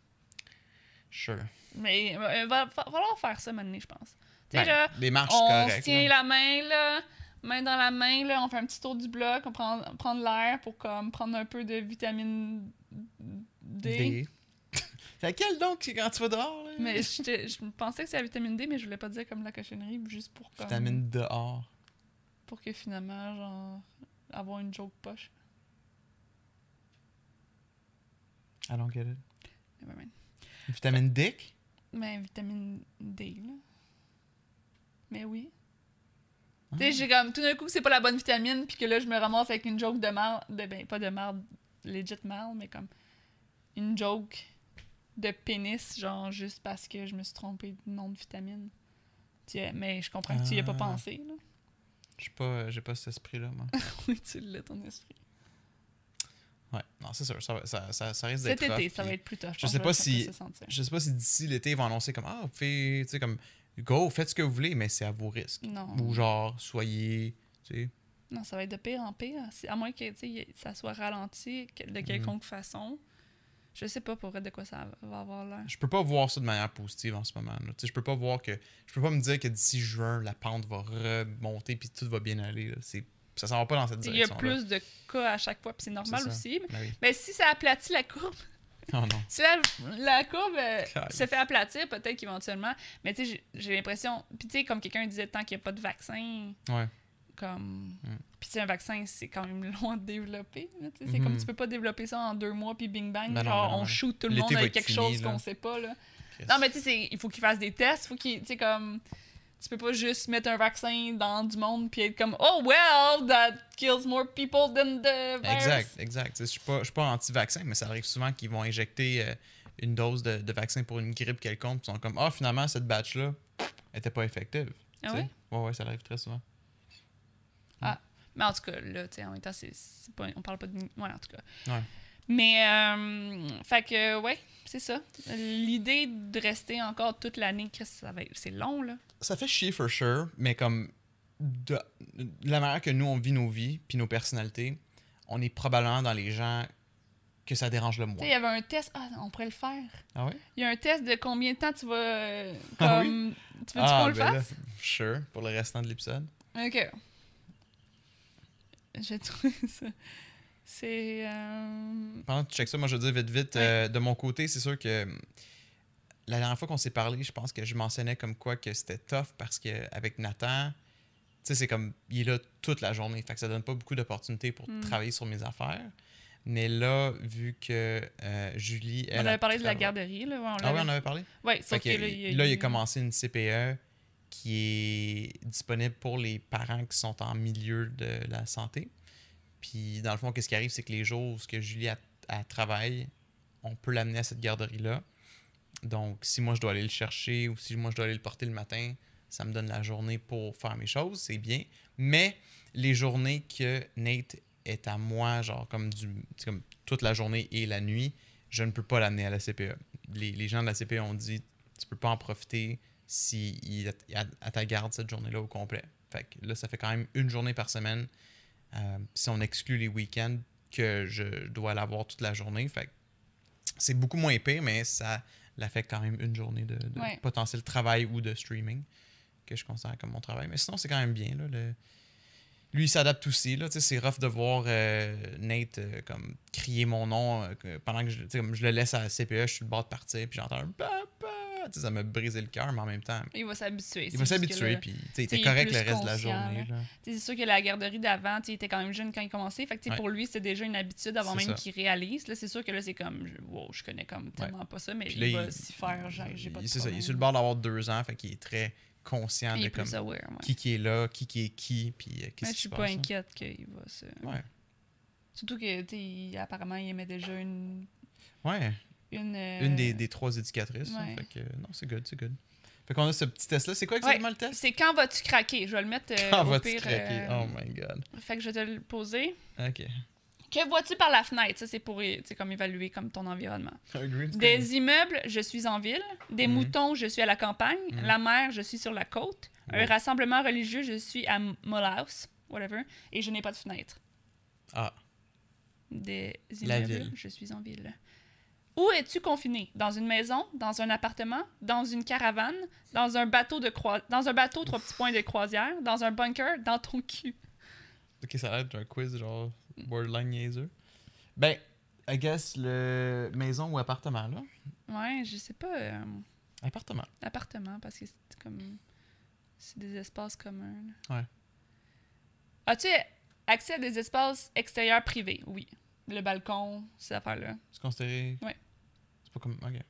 Sure. Mais il va, va falloir faire ça maintenant, je pense. Tu sais, Ben, là, des marches on correctes. se tient la main, là, main dans la main, là, on fait un petit tour du bloc, on prend, prend de l'air pour comme, prendre un peu de vitamine D. Des. C'est laquelle donc quand tu vas dehors? Là? Mais je, je pensais que c'est la vitamine D, mais je voulais pas dire comme la cochonnerie, juste pour comme, Vitamine dehors. pour que finalement, genre, avoir une joke poche. I don't get it. Never mind. Vitamine Dick? Mais vitamine D, là. Mais oui. Ah. Tu sais, j'ai comme tout d'un coup que c'est pas la bonne vitamine, puis que là, je me ramasse avec une joke de marde, de, ben, pas de marde, legit marde, mais comme une joke de pénis, genre juste parce que je me suis trompée de nom de vitamine. Mais je comprends que tu y as pas Ah. pensé, là. J'ai pas, j'ai pas cet esprit-là, moi. oui, tu l'as, ton esprit. Ouais, non, c'est sûr. Ça, ça, ça, ça risque Cet été, ça va être plus tough. je pense sais pas si-. Je sais pas si d'ici l'été, ils vont annoncer comme Ah, vous tu sais, comme Go, faites ce que vous voulez, mais c'est à vos risques. Non. Ou genre, soyez, tu sais. Non, ça va être de pire en pire. À moins que ça soit ralenti de quelconque façon. Je sais pas pour de quoi ça va avoir l'air. Je peux pas voir ça de manière positive en ce moment. là. Je peux pas voir que. Je peux pas me dire que d'ici juin, la pente va remonter puis tout va bien aller. C'est, ça s'en va pas dans cette Il y a direction. plus de cas à chaque fois, puis c'est normal aussi. Ben oui. Mais si ça aplatit la courbe, Oh non. si la, la courbe euh, se fait aplatir, peut-être qu'éventuellement. Mais tu sais, j'ai- l'impression. Puis tu sais, comme quelqu'un disait, tant qu'il n'y a pas de vaccin, Ouais. comme. Mm. Puis tu sais, un vaccin, c'est quand même long à développer. C'est comme tu peux pas développer ça en deux mois, puis bing bang. Ben non, genre, ben on non. shoot tout le monde avec quelque fini, chose qu'on sait pas, là. Non, mais tu sais, il faut qu'ils fassent des tests. Faut qu'ils, tu sais, comme. Tu peux pas juste mettre un vaccin dans du monde puis être comme Oh, well, that kills more people than the virus. Exact, exact. Je suis pas, je suis pas anti-vaccin, mais ça arrive souvent qu'ils vont injecter euh, une dose de, de vaccin pour une grippe quelconque. Ils sont comme Ah, finalement, cette batch-là était pas effective. Ah sais? ouais? Ouais, ouais, ça arrive très souvent. Mais en tout cas, là, tu sais, en même temps, c'est, pas, on parle pas de. Ouais, en tout cas. Ouais. Mais, euh, fait que, ouais, c'est ça. L'idée de rester encore toute l'année, c'est long, là. Ça fait chier for sure, mais comme de, de la manière que nous on vit nos vies puis nos personnalités, on est probablement dans les gens que ça dérange le sais, il moins. y avait un test. Ah, on pourrait le faire. Ah ouais? Il y a un test de combien de temps tu vas. euh, Ah oui? comme. Tu veux qu'on le ben là, fasse? sure, pour le restant de l'épisode. Ok. J'ai trouvé ça. C'est. euh, Pendant que tu checkes ça, moi je veux dire vite vite, euh, de mon côté, c'est sûr que la dernière fois qu'on s'est parlé, je pense que je mentionnais comme quoi que c'était tough parce que avec Nathan, tu sais, c'est comme il est là toute la journée, fait que ça donne pas beaucoup d'opportunités pour Mm. travailler sur mes affaires. Mais là, vu que euh, Julie, elle. on avait parlé de la garderie, là. Ouais, on Ah oui, on avait parlé? Fait sauf que que là, il y a là, il a eu- commencé une CPE qui est disponible pour les parents qui sont en milieu de la santé. Puis, dans le fond, qu'est-ce qui arrive, c'est que les jours où ce que Julie a, a travaille, on peut l'amener à cette garderie-là. Donc, si moi, je dois aller le chercher ou si moi, je dois aller le porter le matin, ça me donne la journée pour faire mes choses, c'est bien. Mais les journées que Nate est à moi, genre comme, du, comme toute la journée et la nuit, je ne peux pas l'amener à la CPE. Les, les gens de la CPE ont dit tu peux pas en profiter si il est à, ta garde cette journée-là au complet. Fait que là, ça fait quand même une journée par semaine. Euh, si on exclut les week-ends, que je dois l'avoir toute la journée. Fait c'est beaucoup moins pire, mais ça l'affecte quand même une journée de, de Ouais. potentiel travail ou de streaming que je considère comme mon travail. Mais sinon, c'est quand même bien. Là, le- Lui, il s'adapte aussi. Là, c'est rough de voir euh, Nate euh, comme crier mon nom euh, pendant que je, comme le laisse à la CPE, je suis le bord de partir, puis j'entends un papa. Tu sais, ça m'a brisé le cœur, mais en même temps, Il va s'habituer. il va s'habituer, puis tu était correct le reste de la journée. C'est sûr que la garderie d'avant, il était quand même jeune quand il commençait. Fait que Ouais. pour lui, c'est déjà une habitude avant même qu'il réalise. Là, c'est sûr que là, c'est comme, je, wow, je connais comme tellement pas ça, mais il va s'y faire. J'ai pas de ça, il est sur le bord d'avoir deux ans, fait qu'il est très conscient Il de comme, plus aware, ouais. qui qui est là, qui qui est qui, puis euh, qu'est-ce je qui se suis passe. pas là. inquiète qu'il va se. Ouais. Surtout que, tu apparemment, il aimait déjà une. Ouais, Une, euh, une des, des trois éducatrices. là, ouais. fait que, non, c'est good, c'est good. Fait qu'on a ce petit test-là. C'est quoi exactement le test? C'est quand vas-tu craquer? Je vais le mettre euh, Quand au vas-tu pire. craquer? euh, Oh my god. Fait que je vais te le poser. Ok. Que vois-tu par la fenêtre? Ça, c'est pour comme évaluer comme ton environnement. Des immeubles, je suis en ville. Des Mhm. moutons, je suis à la campagne. Mhm. La mer, je suis sur la côte. Un rassemblement religieux, je suis à Mollhouse, whatever. Et je n'ai pas de fenêtre. Ah, Des immeubles, je suis en ville. Où es-tu confiné? Dans une maison? Dans un appartement? Dans une caravane? Dans un bateau de croi... Dans un bateau, trois petits points de croisière? Dans un bunker? Dans ton cul? Ok, ça a l'air d'un quiz genre borderline niaiseux. Ben, I guess le maison ou appartement, là. Ouais, je sais pas. euh, Appartement. appartement, parce que c'est comme. C'est des espaces communs. là. Ouais. As-tu accès à des espaces extérieurs privés? Oui. Le balcon, ces affaires-là. C'est considéré. Ouais. Pas comme. Ok.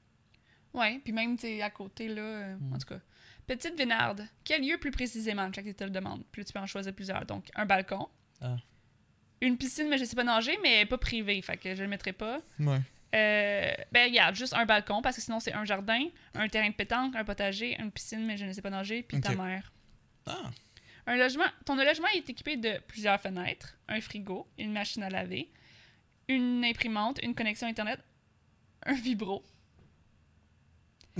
Ouais, puis même, tu à côté, là. euh, Mm. En tout cas. Petite Vénarde. Quel lieu plus précisément? Chaque te le demande. Plus tu peux en choisir plusieurs. Donc, un balcon. Ah. Une piscine, mais je sais pas nager, mais elle est pas privée. Fait que je le mettrai pas. Ouais. Euh, ben, regarde, juste un balcon, parce que sinon, c'est un jardin, un terrain de pétanque, un potager, une piscine, mais je ne sais pas nager, puis ta mère. Ah. Un logement, ton logement est équipé de plusieurs fenêtres, un frigo, une machine à laver, une imprimante, une connexion Internet, un vibro.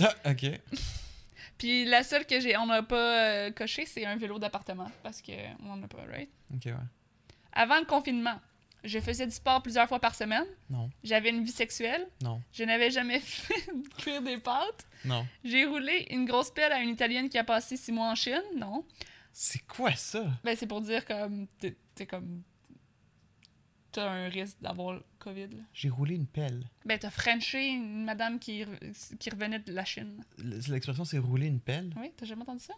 Ah, ok. Puis la seule que j'ai, on n'a pas euh, coché, c'est un vélo d'appartement, parce que on en a pas, right? Ok, ouais. Avant le confinement, je faisais du sport plusieurs fois par semaine. Non. J'avais une vie sexuelle. Non. Je n'avais jamais fait cuire des pâtes. Non. J'ai roulé une grosse pelle à une Italienne qui a passé six mois en Chine. Non? C'est quoi ça? Ben, c'est pour dire comme. T'es comme. T'as un risque d'avoir le COVID. là? J'ai roulé une pelle. Ben, t'as Frenché une madame qui, re- qui revenait de la Chine. L'expression, c'est rouler une pelle? Oui, t'as jamais entendu ça?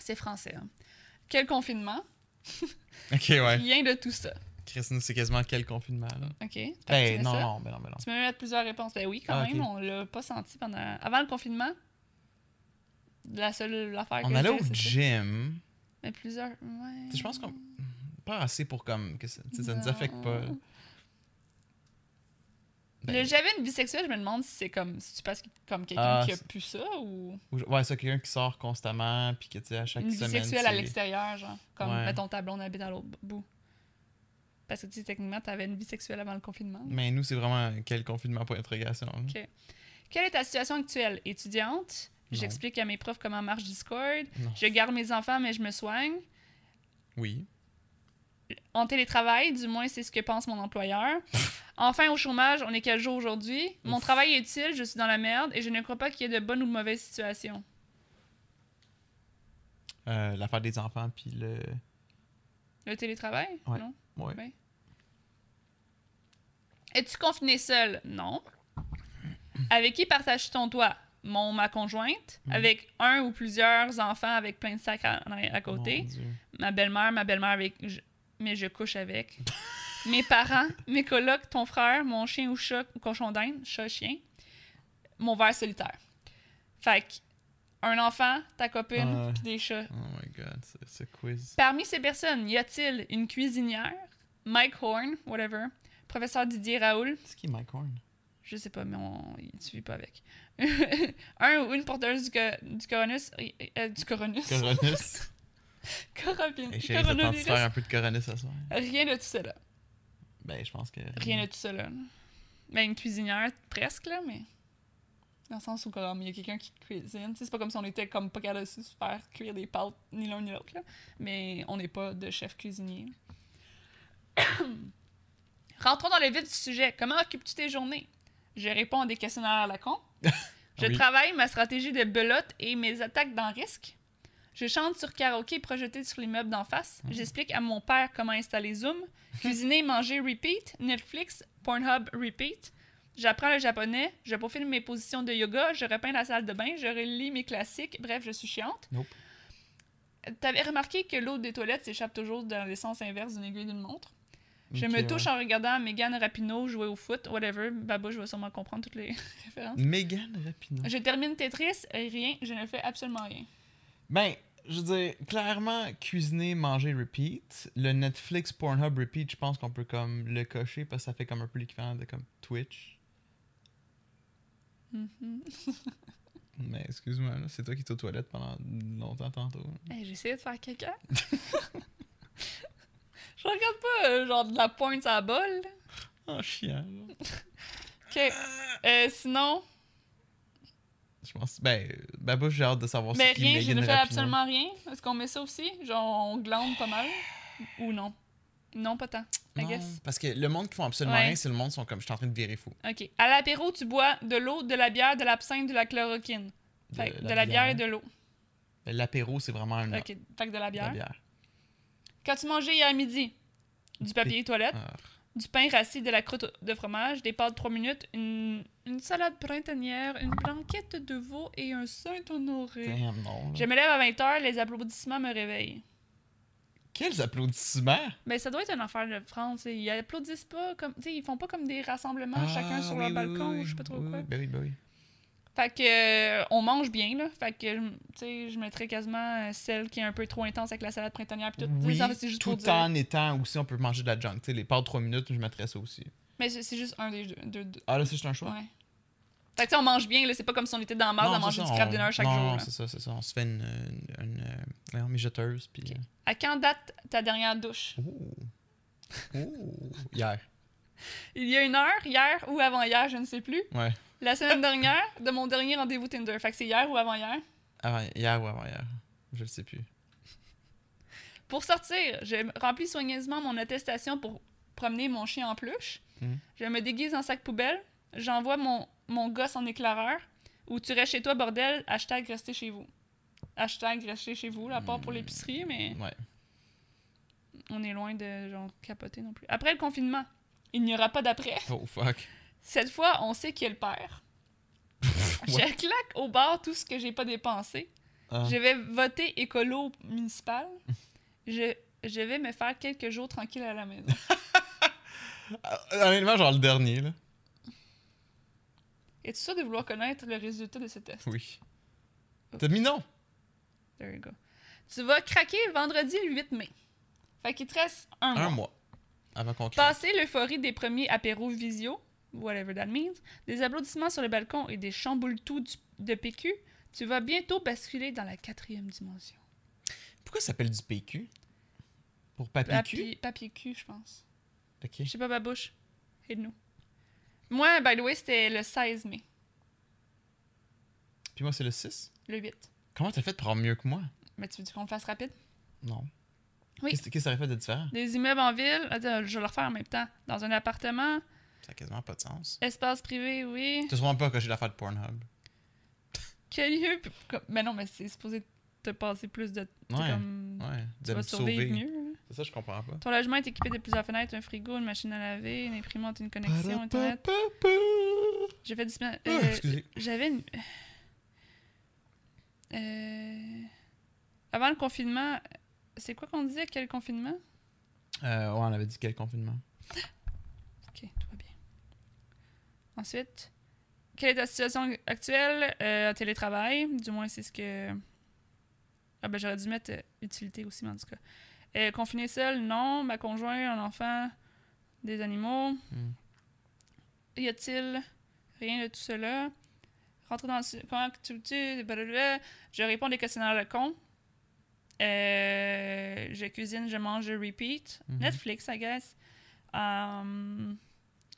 C'est français. hein. Quel confinement? Ok, ouais. Rien de tout ça. Chris, nous, c'est quasiment quel confinement, là? OK? Fait que tu Ben, mets non, ça? non, ben non, ben non. Tu peux me mettre plusieurs réponses. Ben oui, quand Ah, même. ok. On l'a pas senti pendant. Avant le confinement, la seule affaire On que allait j'ai, au c'est ça. gym. Mais plusieurs. Ouais. Je pense qu'on. Pas assez pour comme. Que ça, ça nous affecte pas. là. Ben, Le j'avais une vie sexuelle, je me demande si c'est comme si tu passes comme quelqu'un Ah, qui a pu ça ou ou- ouais, c'est quelqu'un qui sort constamment, puis que tu sais, à chaque une vie semaine. sexuelle à l'extérieur, genre comme Ouais. mettons ta blonde habite à l'autre bout. Parce que tu sais techniquement t'avais une vie sexuelle avant le confinement. Mais nous, c'est vraiment quel confinement pour interrogation. là. Ok. Quelle est ta situation actuelle? Étudiante? J'explique à mes profs comment marche Discord. Non. Je garde mes enfants mais je me soigne. Oui. En télétravail, du moins c'est ce que pense mon employeur. Enfin, au chômage, on est quel jour aujourd'hui? Mon travail est utile, je suis dans la merde et je ne crois pas qu'il y ait de bonnes ou de mauvaises situations. Euh, L'affaire des enfants, puis le. Le télétravail? Ouais. Non? Ouais. Ouais. Es-tu confiné seul? Non. Avec qui partages-tu ton toit? Mon, ma conjointe. Mhm. Avec un ou plusieurs enfants avec plein de sacs à, à côté. Ma belle-mère, ma belle-mère avec. Mais je couche avec. mes parents, mes colocs, ton frère, mon chien ou chat ou cochon d'Inde, chat, chien. Mon verre solitaire. Fait que, un enfant, ta copine, puis des chats. Oh my god, ce, ce quiz. Parmi ces personnes, y a-t-il une cuisinière, Mike Horn, whatever, professeur Didier Raoul, C'est qui Mike Horn? je sais pas, mais on, tu vis pas avec. un ou une porteuse du, co- du coronus, euh, euh, du coronus, Coronus. Coronus- Et chérie, coronavirus. faire un peu de Coronus ce soir? Rien de tout là. Ben, je pense que. Rien de tout là. Ben, une cuisinière, presque là, mais. Dans le sens où, comme, il y a quelqu'un qui cuisine. C'est pas comme si on était comme pas capable de se faire cuire des pâtes, ni l'un ni l'autre, là. Mais on n'est pas de chef cuisinier. Rentrons dans le vif du sujet. Comment occupes-tu tes journées? Je réponds à des questionnaires à la con. Je Oui. travaille ma stratégie de belote et mes attaques dans risque. Je chante sur karaoké projeté sur l'immeuble d'en face. J'explique à mon père comment installer Zoom. Cuisiner, manger, repeat. Netflix, Pornhub, repeat. J'apprends le japonais. Je peaufine mes positions de yoga. Je repeins la salle de bain. Je relis mes classiques. Bref, je suis chiante. Nope. T'avais remarqué que l'eau des toilettes s'échappe toujours dans le sens inverse d'une aiguille d'une montre? Je me ouais. touche en regardant Megan Rapinoe jouer au foot, whatever. Babou, je vais sûrement comprendre toutes les références. Megan Rapinoe. Je termine Tetris, rien, je ne fais absolument rien. Ben, je veux dire, clairement, cuisiner, manger, repeat. Le Netflix Pornhub repeat, je pense qu'on peut comme le cocher parce que ça fait comme un peu l'équivalent de comme Twitch. Mhm. Mais excuse-moi, c'est toi qui es aux toilettes pendant longtemps tantôt. Hey, j'ai essayé de faire quelqu'un. je regarde pas euh, genre de la pointe à la bol. Oh, chiant. là. Ok. Euh, sinon, Je pense. Ben, Babouche, j'ai hâte de savoir mais qui rien, je ne fais absolument rien. Est-ce qu'on met ça aussi? Genre, on glande pas mal? Ou non? Non, pas tant. I Non, guess. parce que le monde qui font absolument Ouais. rien, c'est le monde qui sont comme je suis en train de virer fou. OK. À l'apéro, tu bois de l'eau, de la bière, de l'absinthe, de la chloroquine. Fait que de, la bière et de l'eau. Ben, L'apéro, c'est vraiment un OK. Fait que de la la bière. bière. Qu'as-tu mangé hier midi? Du papier toilette, Ah. Du pain rassis, de la croûte de fromage, des pâtes 3 minutes, une, une salade printanière, une blanquette de veau et un Saint-Honoré. Je me lève à 20h, les applaudissements me réveillent. Quels applaudissements! Mais ça doit être une affaire de France. Ils applaudissent pas comme. Ils font pas comme des rassemblements, chacun Ah, sur oui, leur oui, balcon oui, ou je sais pas trop quoi. Ben oui, ben oui. Fait que euh, on mange bien là. Fait que tu sais, je mettrais quasiment euh, celle qui est un peu trop intense avec la salade printanière puis tout. Oui, ça, c'est juste pour tout dire. en étant aussi, on peut manger de la junk. Tu sais, les pâtes 3 minutes, je mettrais ça aussi. Mais c'est juste un des deux. Ah là, c'est juste un choix? Ouais. Fait que tu sais, on mange bien là, c'est pas comme si on était dans la marde à manger ça, du on- dinner chaque non, jour. Non, c'est ça, c'est ça. On se fait une, une, une, euh, voyons, mijoteuse, puis... À quand date ta dernière douche? Ouh. Ouh. Hier. Il y a une heure, hier ou avant-hier, je ne sais plus. Ouais. La semaine dernière, de mon dernier rendez-vous Tinder. Fait que c'est hier ou avant-hier? Avant, hier ou avant hier. Je le sais plus. Pour sortir, je remplis soigneusement mon attestation pour promener mon chien en peluche. Mhm. Je me déguise en sac poubelle. J'envoie mon, mon gosse en éclaireur. Ou tu restes chez toi, bordel. Hashtag rester chez vous. Hashtag rester chez vous, à part pour l'épicerie, mais Ouais. on est loin de genre capoter non plus. Après le confinement, il n'y aura pas d'après. Oh, fuck. Cette fois, on sait qui est le père. Je claque au bar tout ce que j'ai pas dépensé. Ah. Je vais voter écolo municipal. Je, je vais me faire quelques jours tranquille à la maison. Honnêtement, genre le dernier, là. Es-tu sûr de vouloir connaître le résultat de ce test? Oui. T'as mis non? There you go. Tu vas craquer vendredi le 8 mai. Fait qu'il te reste un mois. Un mois. Avant qu'on. Passer l'euphorie des premiers apéros visio, whatever that means, des applaudissements sur le balcon et des chamboule-tout de PQ, tu vas bientôt basculer dans la quatrième dimension. Pourquoi ça s'appelle du PQ? Pour papier cul? Papier, cul, je pense. Ok. Je sais pas, Babouche. Aide-nous. Moi, by the way, c'était le 16 mai. Puis moi, c'est le 6. Le 8. Comment t'as fait pour avoir mieux que moi? Mais tu veux qu'on le fasse rapide? Non. Oui. Qu'est-ce qu'est-ce que ça aurait fait de différent? Des immeubles en ville. Attends, je vais le refaire en même temps. Dans un appartement. Ça a quasiment pas de sens. Espace privé, oui. T'as sûrement pas coché l'affaire de Pornhub? Quel lieu. Mais non, mais c'est supposé te passer plus de. Ouais, Comme... Ouais. Tu De vas survivre sauver. mieux. C'est ça, je comprends pas. Ton logement est équipé de plusieurs fenêtres, un frigo, une machine à laver, une imprimante, une connexion Internet. J'ai fait du. Euh, Excusez. J'avais une. Euh... Avant le confinement, c'est quoi qu'on disait? Quel confinement? Euh, ouais, on avait dit quel confinement. Ok, tout va bien. Ensuite, quelle est ta situation actuelle? Euh, télétravail, du moins c'est ce que. Ah ben j'aurais dû mettre euh, utilité aussi, mais en tout cas. Euh, confiné seul, non. Ma conjointe, un enfant, des animaux. Hmm. Y a-t-il rien de tout cela? Rentrer dans le. Comment tu. tu blablabla. Je réponds à des questionnaires de con. Euh, je cuisine, je mange, je repeat. Mhm. Netflix, I guess. Um,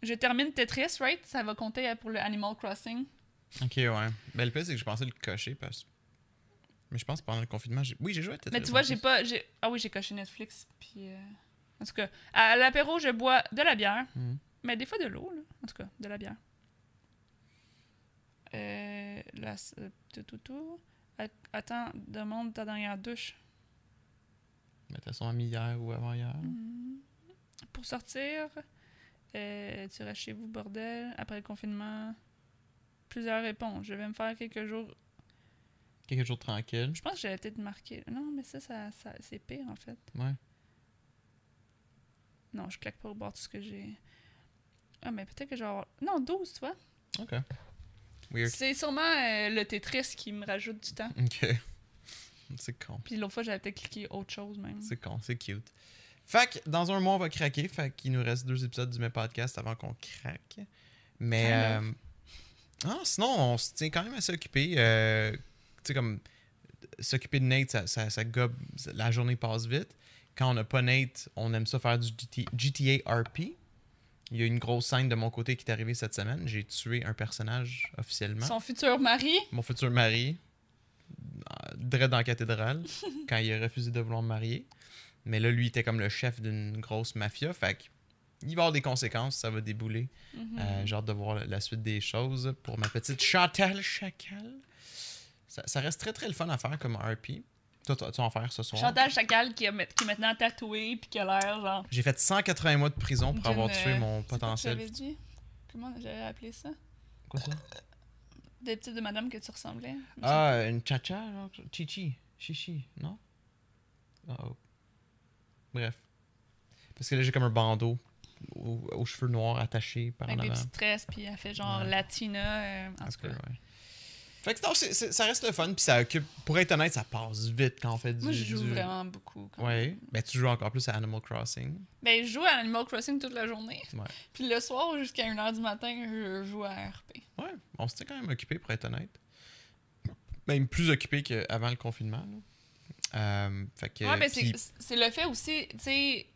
je termine Tetris, right? Ça va compter pour le Animal Crossing. Ok, ouais. Ben, le pire, c'est que je pensais le cocher parce Mais je pense que pendant le confinement, j'ai... oui, j'ai joué à Tetris. Mais tu vois, j'ai plus. pas. j'ai- Ah oui, j'ai coché Netflix. Puis. euh, En tout cas, à l'apéro, je bois de la bière. Mhm. Mais des fois de l'eau, là. En tout cas, de la bière. Euh. Là, c'est- tout, tout, tout. At- Attends, demande ta dernière douche. Mais t'as sûrement mis hier ou avant-hier. Mhm. Pour sortir, euh, tu restes chez vous, bordel. Après le confinement, plusieurs réponses. Je vais me faire quelques jours. Quelque chose de tranquille. Je pense que j'avais peut-être marqué. Non, mais ça, ça, ça- c'est pire en fait. Ouais. Non, je claque pas au bord tout ce que j'ai. Ah, mais peut-être que je vais avoir. Non, 12, tu vois. Ok. Weird. C'est sûrement euh, le Tetris qui me rajoute du temps. Ok. C'est con. Puis l'autre fois, j'avais peut-être cliqué autre chose même. C'est con, c'est cute. Fait que dans un mois, on va craquer. Fait qu'il nous reste deux épisodes du même podcast avant qu'on craque. Mais. Euh, ah, sinon, on se tient quand même assez occupé. Euh, tu sais, comme. S'occuper de Nate, ça, ça, ça gobe. La journée passe vite. Quand on n'a pas Nate, on aime ça faire du GT GTA RP. Il y a une grosse scène de mon côté qui est arrivée cette semaine. J'ai tué un personnage officiellement. Son futur mari? Mon futur mari, euh, direct dans la cathédrale, quand il a refusé de vouloir me marier. Mais là, lui, il était comme le chef d'une grosse mafia. Fait il va y avoir des conséquences, ça va débouler. Euh, J'ai hâte de voir la- suite des choses pour ma petite Chantal Chacal. Ça, ça reste très très le fun à faire comme RP. Toi, tu vas en faire ce soir. Chantal Chacal qui, a met- qui est maintenant tatoué puis qui a l'air genre. J'ai fait 180 mois de prison pour avoir tué euh, mon c'est quoi que potentiel. j'avais dit? Comment j'avais appelé ça? Quoi ça? Des types de madame que tu ressemblais. Ah, une chacha, genre chichi, chichi, non? Ah, oh. Bref. Parce que là, j'ai comme un bandeau aux, aux cheveux noirs attachés par en Avec des tresses, puis elle fait genre Ouais. latina. euh, en tout cas. ouais. Fait que non, ça reste le fun, puis ça occupe. Pour être honnête, ça passe vite quand on fait du. Moi, je joue du- vraiment beaucoup. quand Ouais. même. Ben, tu joues encore plus à Animal Crossing. Ben, je joue à Animal Crossing toute la journée. Ouais. Puis le soir, jusqu'à 1h du matin, je joue à RP. Ouais, on s'était quand même occupé, pour être honnête. Même plus occupé qu'avant le confinement. là. Euh, fait ouais, ben, puis- c'est le fait aussi, tu sais.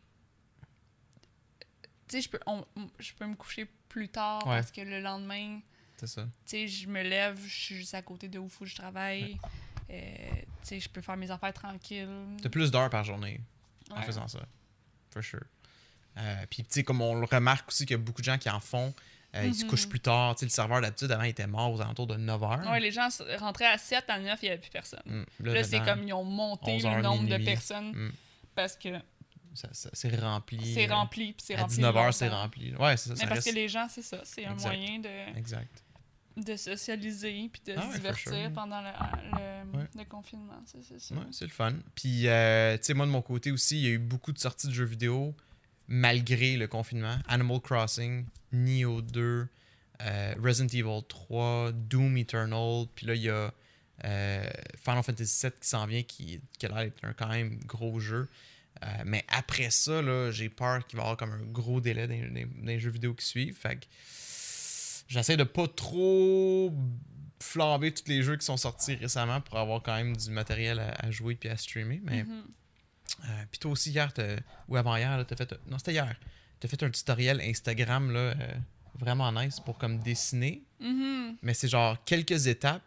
Tu sais, je peux, peux me coucher plus tard Ouais. parce que le lendemain, C'est ça. tu sais, je me lève, je suis juste à côté de où faut que je travaille. Euh, tu sais, je peux faire mes affaires tranquilles. T'as plus d'heures par journée en faisant ça. For sure. Euh, puis, tu sais, comme on le remarque aussi qu'il y a beaucoup de gens qui en font, euh, ils se Mhm. couchent plus tard. Le serveur d'habitude, avant, il était mort aux alentours de 9 h. Ouais, les gens rentraient à 7, à 9, il n'y avait plus personne. Mm. Là, c'est comme ils ont monté 11 le nombre de personnes Mm. parce que ça- ça- C'est rempli. c'est euh, rempli, puis c'est À rempli. 19 h, c'est longtemps. rempli. Ouais, c'est ça. Mais ça parce reste... que les gens, c'est ça, c'est un moyen de, Exact. de socialiser puis de Ah se ouais, divertir sure. pendant le, le, Ouais. le confinement. Ouais, c'est le fun. Puis, euh, tu sais, moi, de mon côté aussi, il y a eu beaucoup de sorties de jeux vidéo malgré le confinement. Animal Crossing, Neo 2, euh, Resident Evil 3, Doom Eternal. Puis là, il y a euh, Final Fantasy VII qui s'en vient, qui, qui a l'air d'être un quand même gros jeu. Euh, mais après ça, là, j'ai peur qu'il va y avoir comme un gros délai dans, dans- dans les jeux vidéo qui suivent. Fait que j'essaie de pas trop flamber tous les jeux qui sont sortis récemment pour avoir quand même du matériel à, à jouer puis à streamer. Mais Mhm. Euh, puis toi aussi hier, ou avant-hier, t'as fait. Non, c'était hier. T'as fait un tutoriel Instagram là, euh, vraiment nice pour comme dessiner. Mhm. Mais c'est genre quelques étapes.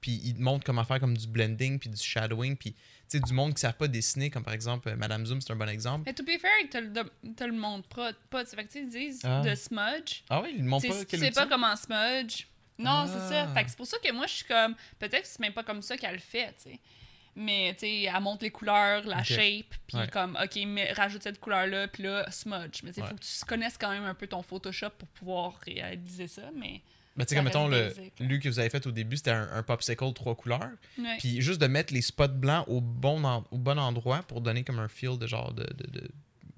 Puis il te montre comment faire comme du blending puis du shadowing. Puis tu sais, du monde qui ne savent pas dessiner, comme par exemple euh, Madame Zoom, c'est un bon exemple. Mais to be fair, ils te le, te le montrent pas. pas fait que, ils disent Ah. de smudge. Ah oui, il ne montre Tu pas tu sais pas comment smudge. Non, c'est ça. Ah. Fait que c'est pour ça que moi, je suis comme. Peut-être que c'est même pas comme ça qu'elle le fait, tu sais. Mais, tu sais, elle montre les couleurs, la Ok. shape, puis Ouais. comme, OK, mais rajoute cette couleur-là, puis là, smudge. Mais, tu sais, Ouais. faut que tu connaisses quand même un peu ton Photoshop pour pouvoir réaliser ça, mais... Ben, tu sais, comme mettons, le, lui que vous avez fait au début, c'était un, un popsicle trois couleurs. Ouais. Puis juste de mettre les spots blancs au bon, en- au bon endroit pour donner comme un feel de genre de, de, de,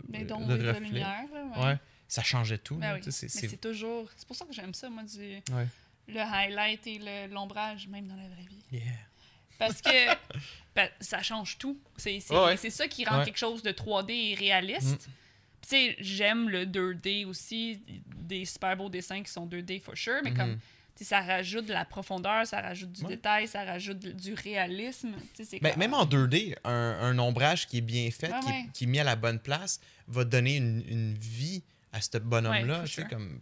Mais de- donc, de de reflet. lumière, là, ouais. Ça changeait tout. Ben oui. c'est- toujours... C'est pour ça que j'aime ça, moi, du... Ouais. Le highlight et l'ombrage, même dans la vraie vie. Yeah. Parce que ben, ça change tout. C'est Ouais, ça qui rend Ouais. quelque chose de 3D et réaliste. Mm. Tu sais, j'aime le 2D aussi, des super beaux dessins qui sont 2D for sure, mais comme sais, ça rajoute de la profondeur, ça rajoute du Ouais. détail, ça rajoute du réalisme. Même en 2D, un, un ombrage qui est bien fait, qui, ouais. qui est mis à la bonne place, va donner une, une vie à ce bonhomme-là. Ouais, sure. comme,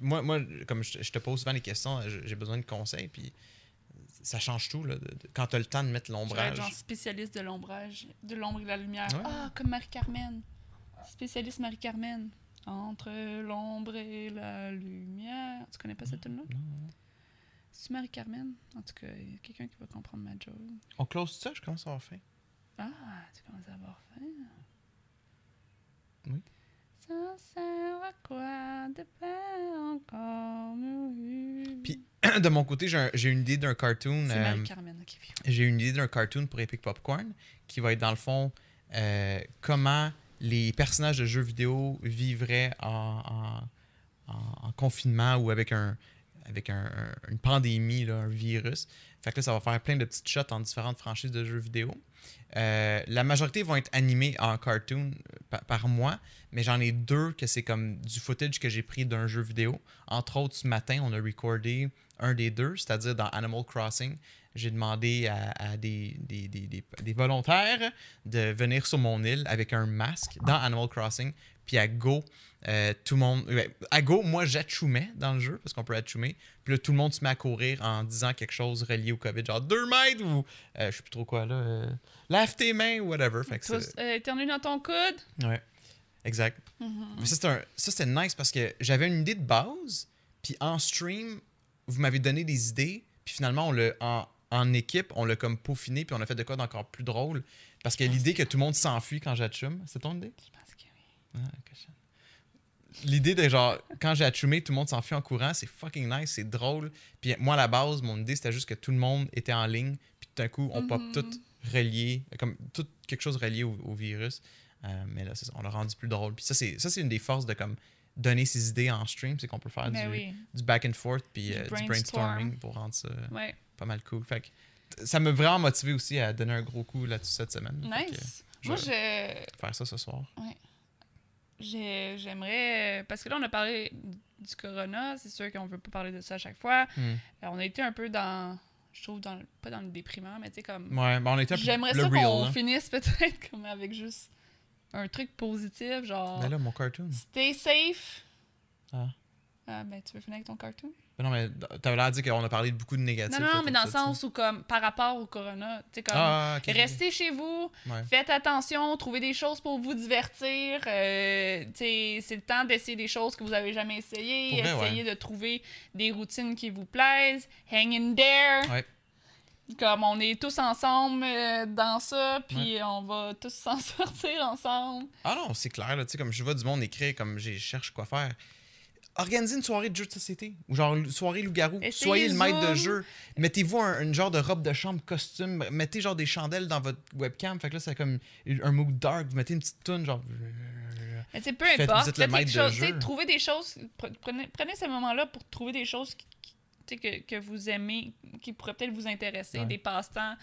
moi, moi, comme je, je te pose souvent les questions, j'ai besoin de conseils, puis ça change tout là, quand tu as le temps de mettre l'ombrage. genre spécialiste de l'ombrage, de l'ombre et de la lumière. Ouais. Ah, comme Marie-Carmen. Spécialiste Marie-Carmen. Entre l'ombre et la lumière. Tu connais pas cette tune là Non. C'est Marie-Carmen? En tout cas, il y a quelqu'un qui va comprendre ma joke. On close ça, je commence à avoir faim. Ah, tu commences à avoir faim. Oui. Ça sert à quoi de faire encore de mon côté, j'ai un- j'ai une idée d'un cartoon. Euh, j'ai une idée d'un cartoon pour Epic Popcorn qui va être dans le fond euh, comment les personnages de jeux vidéo vivraient en, en- en- en confinement ou avec un avec un- un- une pandémie, là, un virus. Fait que là, ça va faire plein de petites shots en différentes franchises de jeux vidéo. Euh, la majorité vont être animés en cartoon euh, pa- par moi, mais j'en ai deux que c'est comme du footage que j'ai pris d'un jeu vidéo. Entre autres, ce matin, on a recordé un des deux, c'est-à-dire dans Animal Crossing. j'ai demandé à, des, volontaires de venir sur mon île avec un masque dans Animal Crossing. Puis à Go, euh, tout le monde. à Go, moi, j'achumais dans le jeu, parce qu'on peut achoumer. Puis là, tout le monde se met à courir en disant quelque chose relié au COVID, genre 2 mètres ou. je sais plus trop quoi, là. Lave tes mains ou whatever. Fait que Tous, euh, éternue dans ton coude? Ouais. Exact. Mhm. Mais ça, c'était nice parce que j'avais une idée de base, puis en stream, vous m'avez donné des idées, puis finalement, on en, en équipe, on l'a comme peaufiné, puis on a fait de quoi d'encore plus drôle. Parce que l'idée que tout le monde s'enfuit quand j'atchume, c'est ton idée? Je pense que oui. Ah. L'idée de genre, quand j'ai atchumé, tout le monde s'enfuit en courant, c'est fucking nice, c'est drôle. Puis moi, à la base, mon idée, c'était juste que tout le monde était en ligne, puis tout d'un coup, on pop Mhm. tout relié, comme tout quelque chose relié au, au virus. Euh, mais là, on l'a rendu plus drôle. Puis ça, c'est ça, c'est une des forces de comme donner ses idées en stream, c'est qu'on peut faire Mais du, oui. du back and forth puis Du euh, du brainstorming pour rendre ça Ouais. pas mal cool. Fait que ça m'a vraiment motivé aussi à donner un gros coup là-dessus cette semaine. Que Nice. je Moi, je. faire ça ce soir. j'ai- J'aimerais. Parce que là, on a parlé du corona. C'est sûr qu'on veut pas parler de ça à chaque fois. Hmm. Euh, on a été un peu dans. Je trouve, dans le- pas dans le déprimant, mais tu sais, comme. Ouais, ben on était J'aimerais ça qu'on là. finisse peut-être comme avec juste un truc positif, genre. Ben là, mon cartoon. Stay safe. Ah. Ah, ben, tu veux finir avec ton cartoon? Non, mais t'avais l'air de dire qu'on a parlé de beaucoup de négatifs. Non, non, là, mais dans le sens où, comme, par rapport au corona, tu sais, comme. Ah. Restez chez vous, Ouais. faites attention, trouvez des choses pour vous divertir. euh, tu sais, c'est le temps d'essayer des choses que vous avez jamais essayées. Vrai, Essayez de trouver des routines qui vous plaisent. Hang in there. Ouais. Comme on est tous ensemble euh, dans ça, puis on va tous s'en sortir ensemble. Ah non, c'est clair, là, tu sais, comme je vois du monde écrire, comme je cherche quoi faire. Organisez une soirée de jeu de société, ou genre une soirée loup-garou. Soyez le maître de Zoom. jeu. Mettez-vous un, une genre de robe de chambre costume. Mettez genre des chandelles dans votre webcam. Fait que là, c'est comme un mood dark. Vous mettez une petite toune, genre. Mais peu Faites- importe, vous êtes le faites maître quelque de chose, jeu. trouvez des choses, pre- prenez, prenez ce moment-là pour trouver des choses qui, qui- que, que vous aimez, qui pourraient peut-être vous intéresser, Ouais. des passe-temps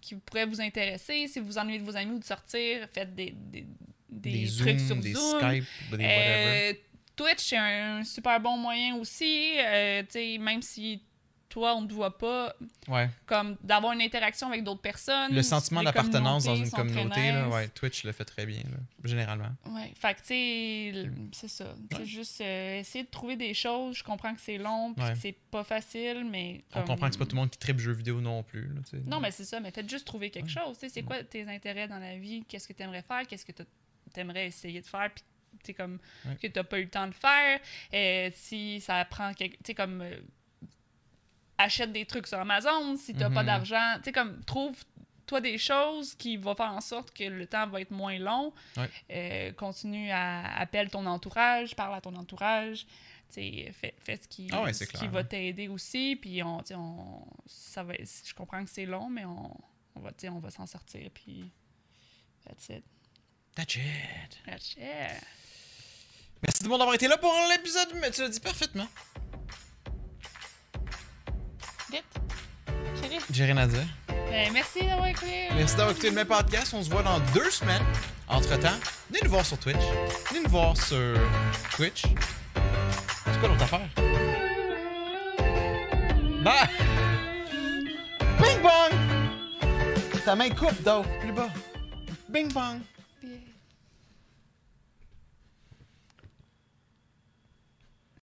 qui pourraient vous intéresser. Si vous ennuyez de vos amis ou de sortir, faites des, des, des Des, trucs Zooms, sur des Zoom. Skype, des whatever. Euh, Twitch, c'est un super bon moyen aussi. euh, tu sais, même si toi, on ne te voit pas, Ouais. comme d'avoir une interaction avec d'autres personnes. Le sentiment d'appartenance dans une communauté, là, ouais, Twitch le fait très bien, là, généralement. Ouais, fait que tu c'est ça. C'est juste euh, essayer de trouver des choses. Je comprends que c'est long, puis c'est pas facile, mais. On comprend que c'est pas tout le monde qui tripe jeux vidéo non plus. Là. Non, mais c'est ça, mais faites juste trouver quelque chose. Tu sais, c'est quoi tes intérêts dans la vie? Qu'est-ce que tu aimerais faire? Qu'est-ce que tu aimerais essayer de faire? Puis, comme Ouais. que tu pas eu le temps de faire. Euh, si ça prend quelque. Tu sais, comme. euh, achète des trucs sur Amazon si tu pas Mhm. d'argent. Tu sais, comme, trouve. Toi, des choses qui vont faire en sorte que le temps va être moins long. Ouais. Euh, continue à appelle ton entourage, parle à ton entourage. Tu sais, fais, fais ce qui, Ah ouais, qui va hein. t'aider aussi. Puis on, on, ça va, je comprends que c'est long, mais on, on va, on va s'en sortir. Puis that's it. That's it. That's it. Merci tout le monde d'avoir été là pour l'épisode, mais tu l'as dit parfaitement. J'ai rien à dire. Ben, merci d'avoir écouté. Merci d'avoir écouté le même podcast. On se voit dans deux semaines. Entre-temps, venez nous voir sur Twitch. Venez nous voir sur Twitch. C'est quoi l'autre affaire? Bah! Bing bong! Ta main coupe, donc. Plus bas. Bing bong.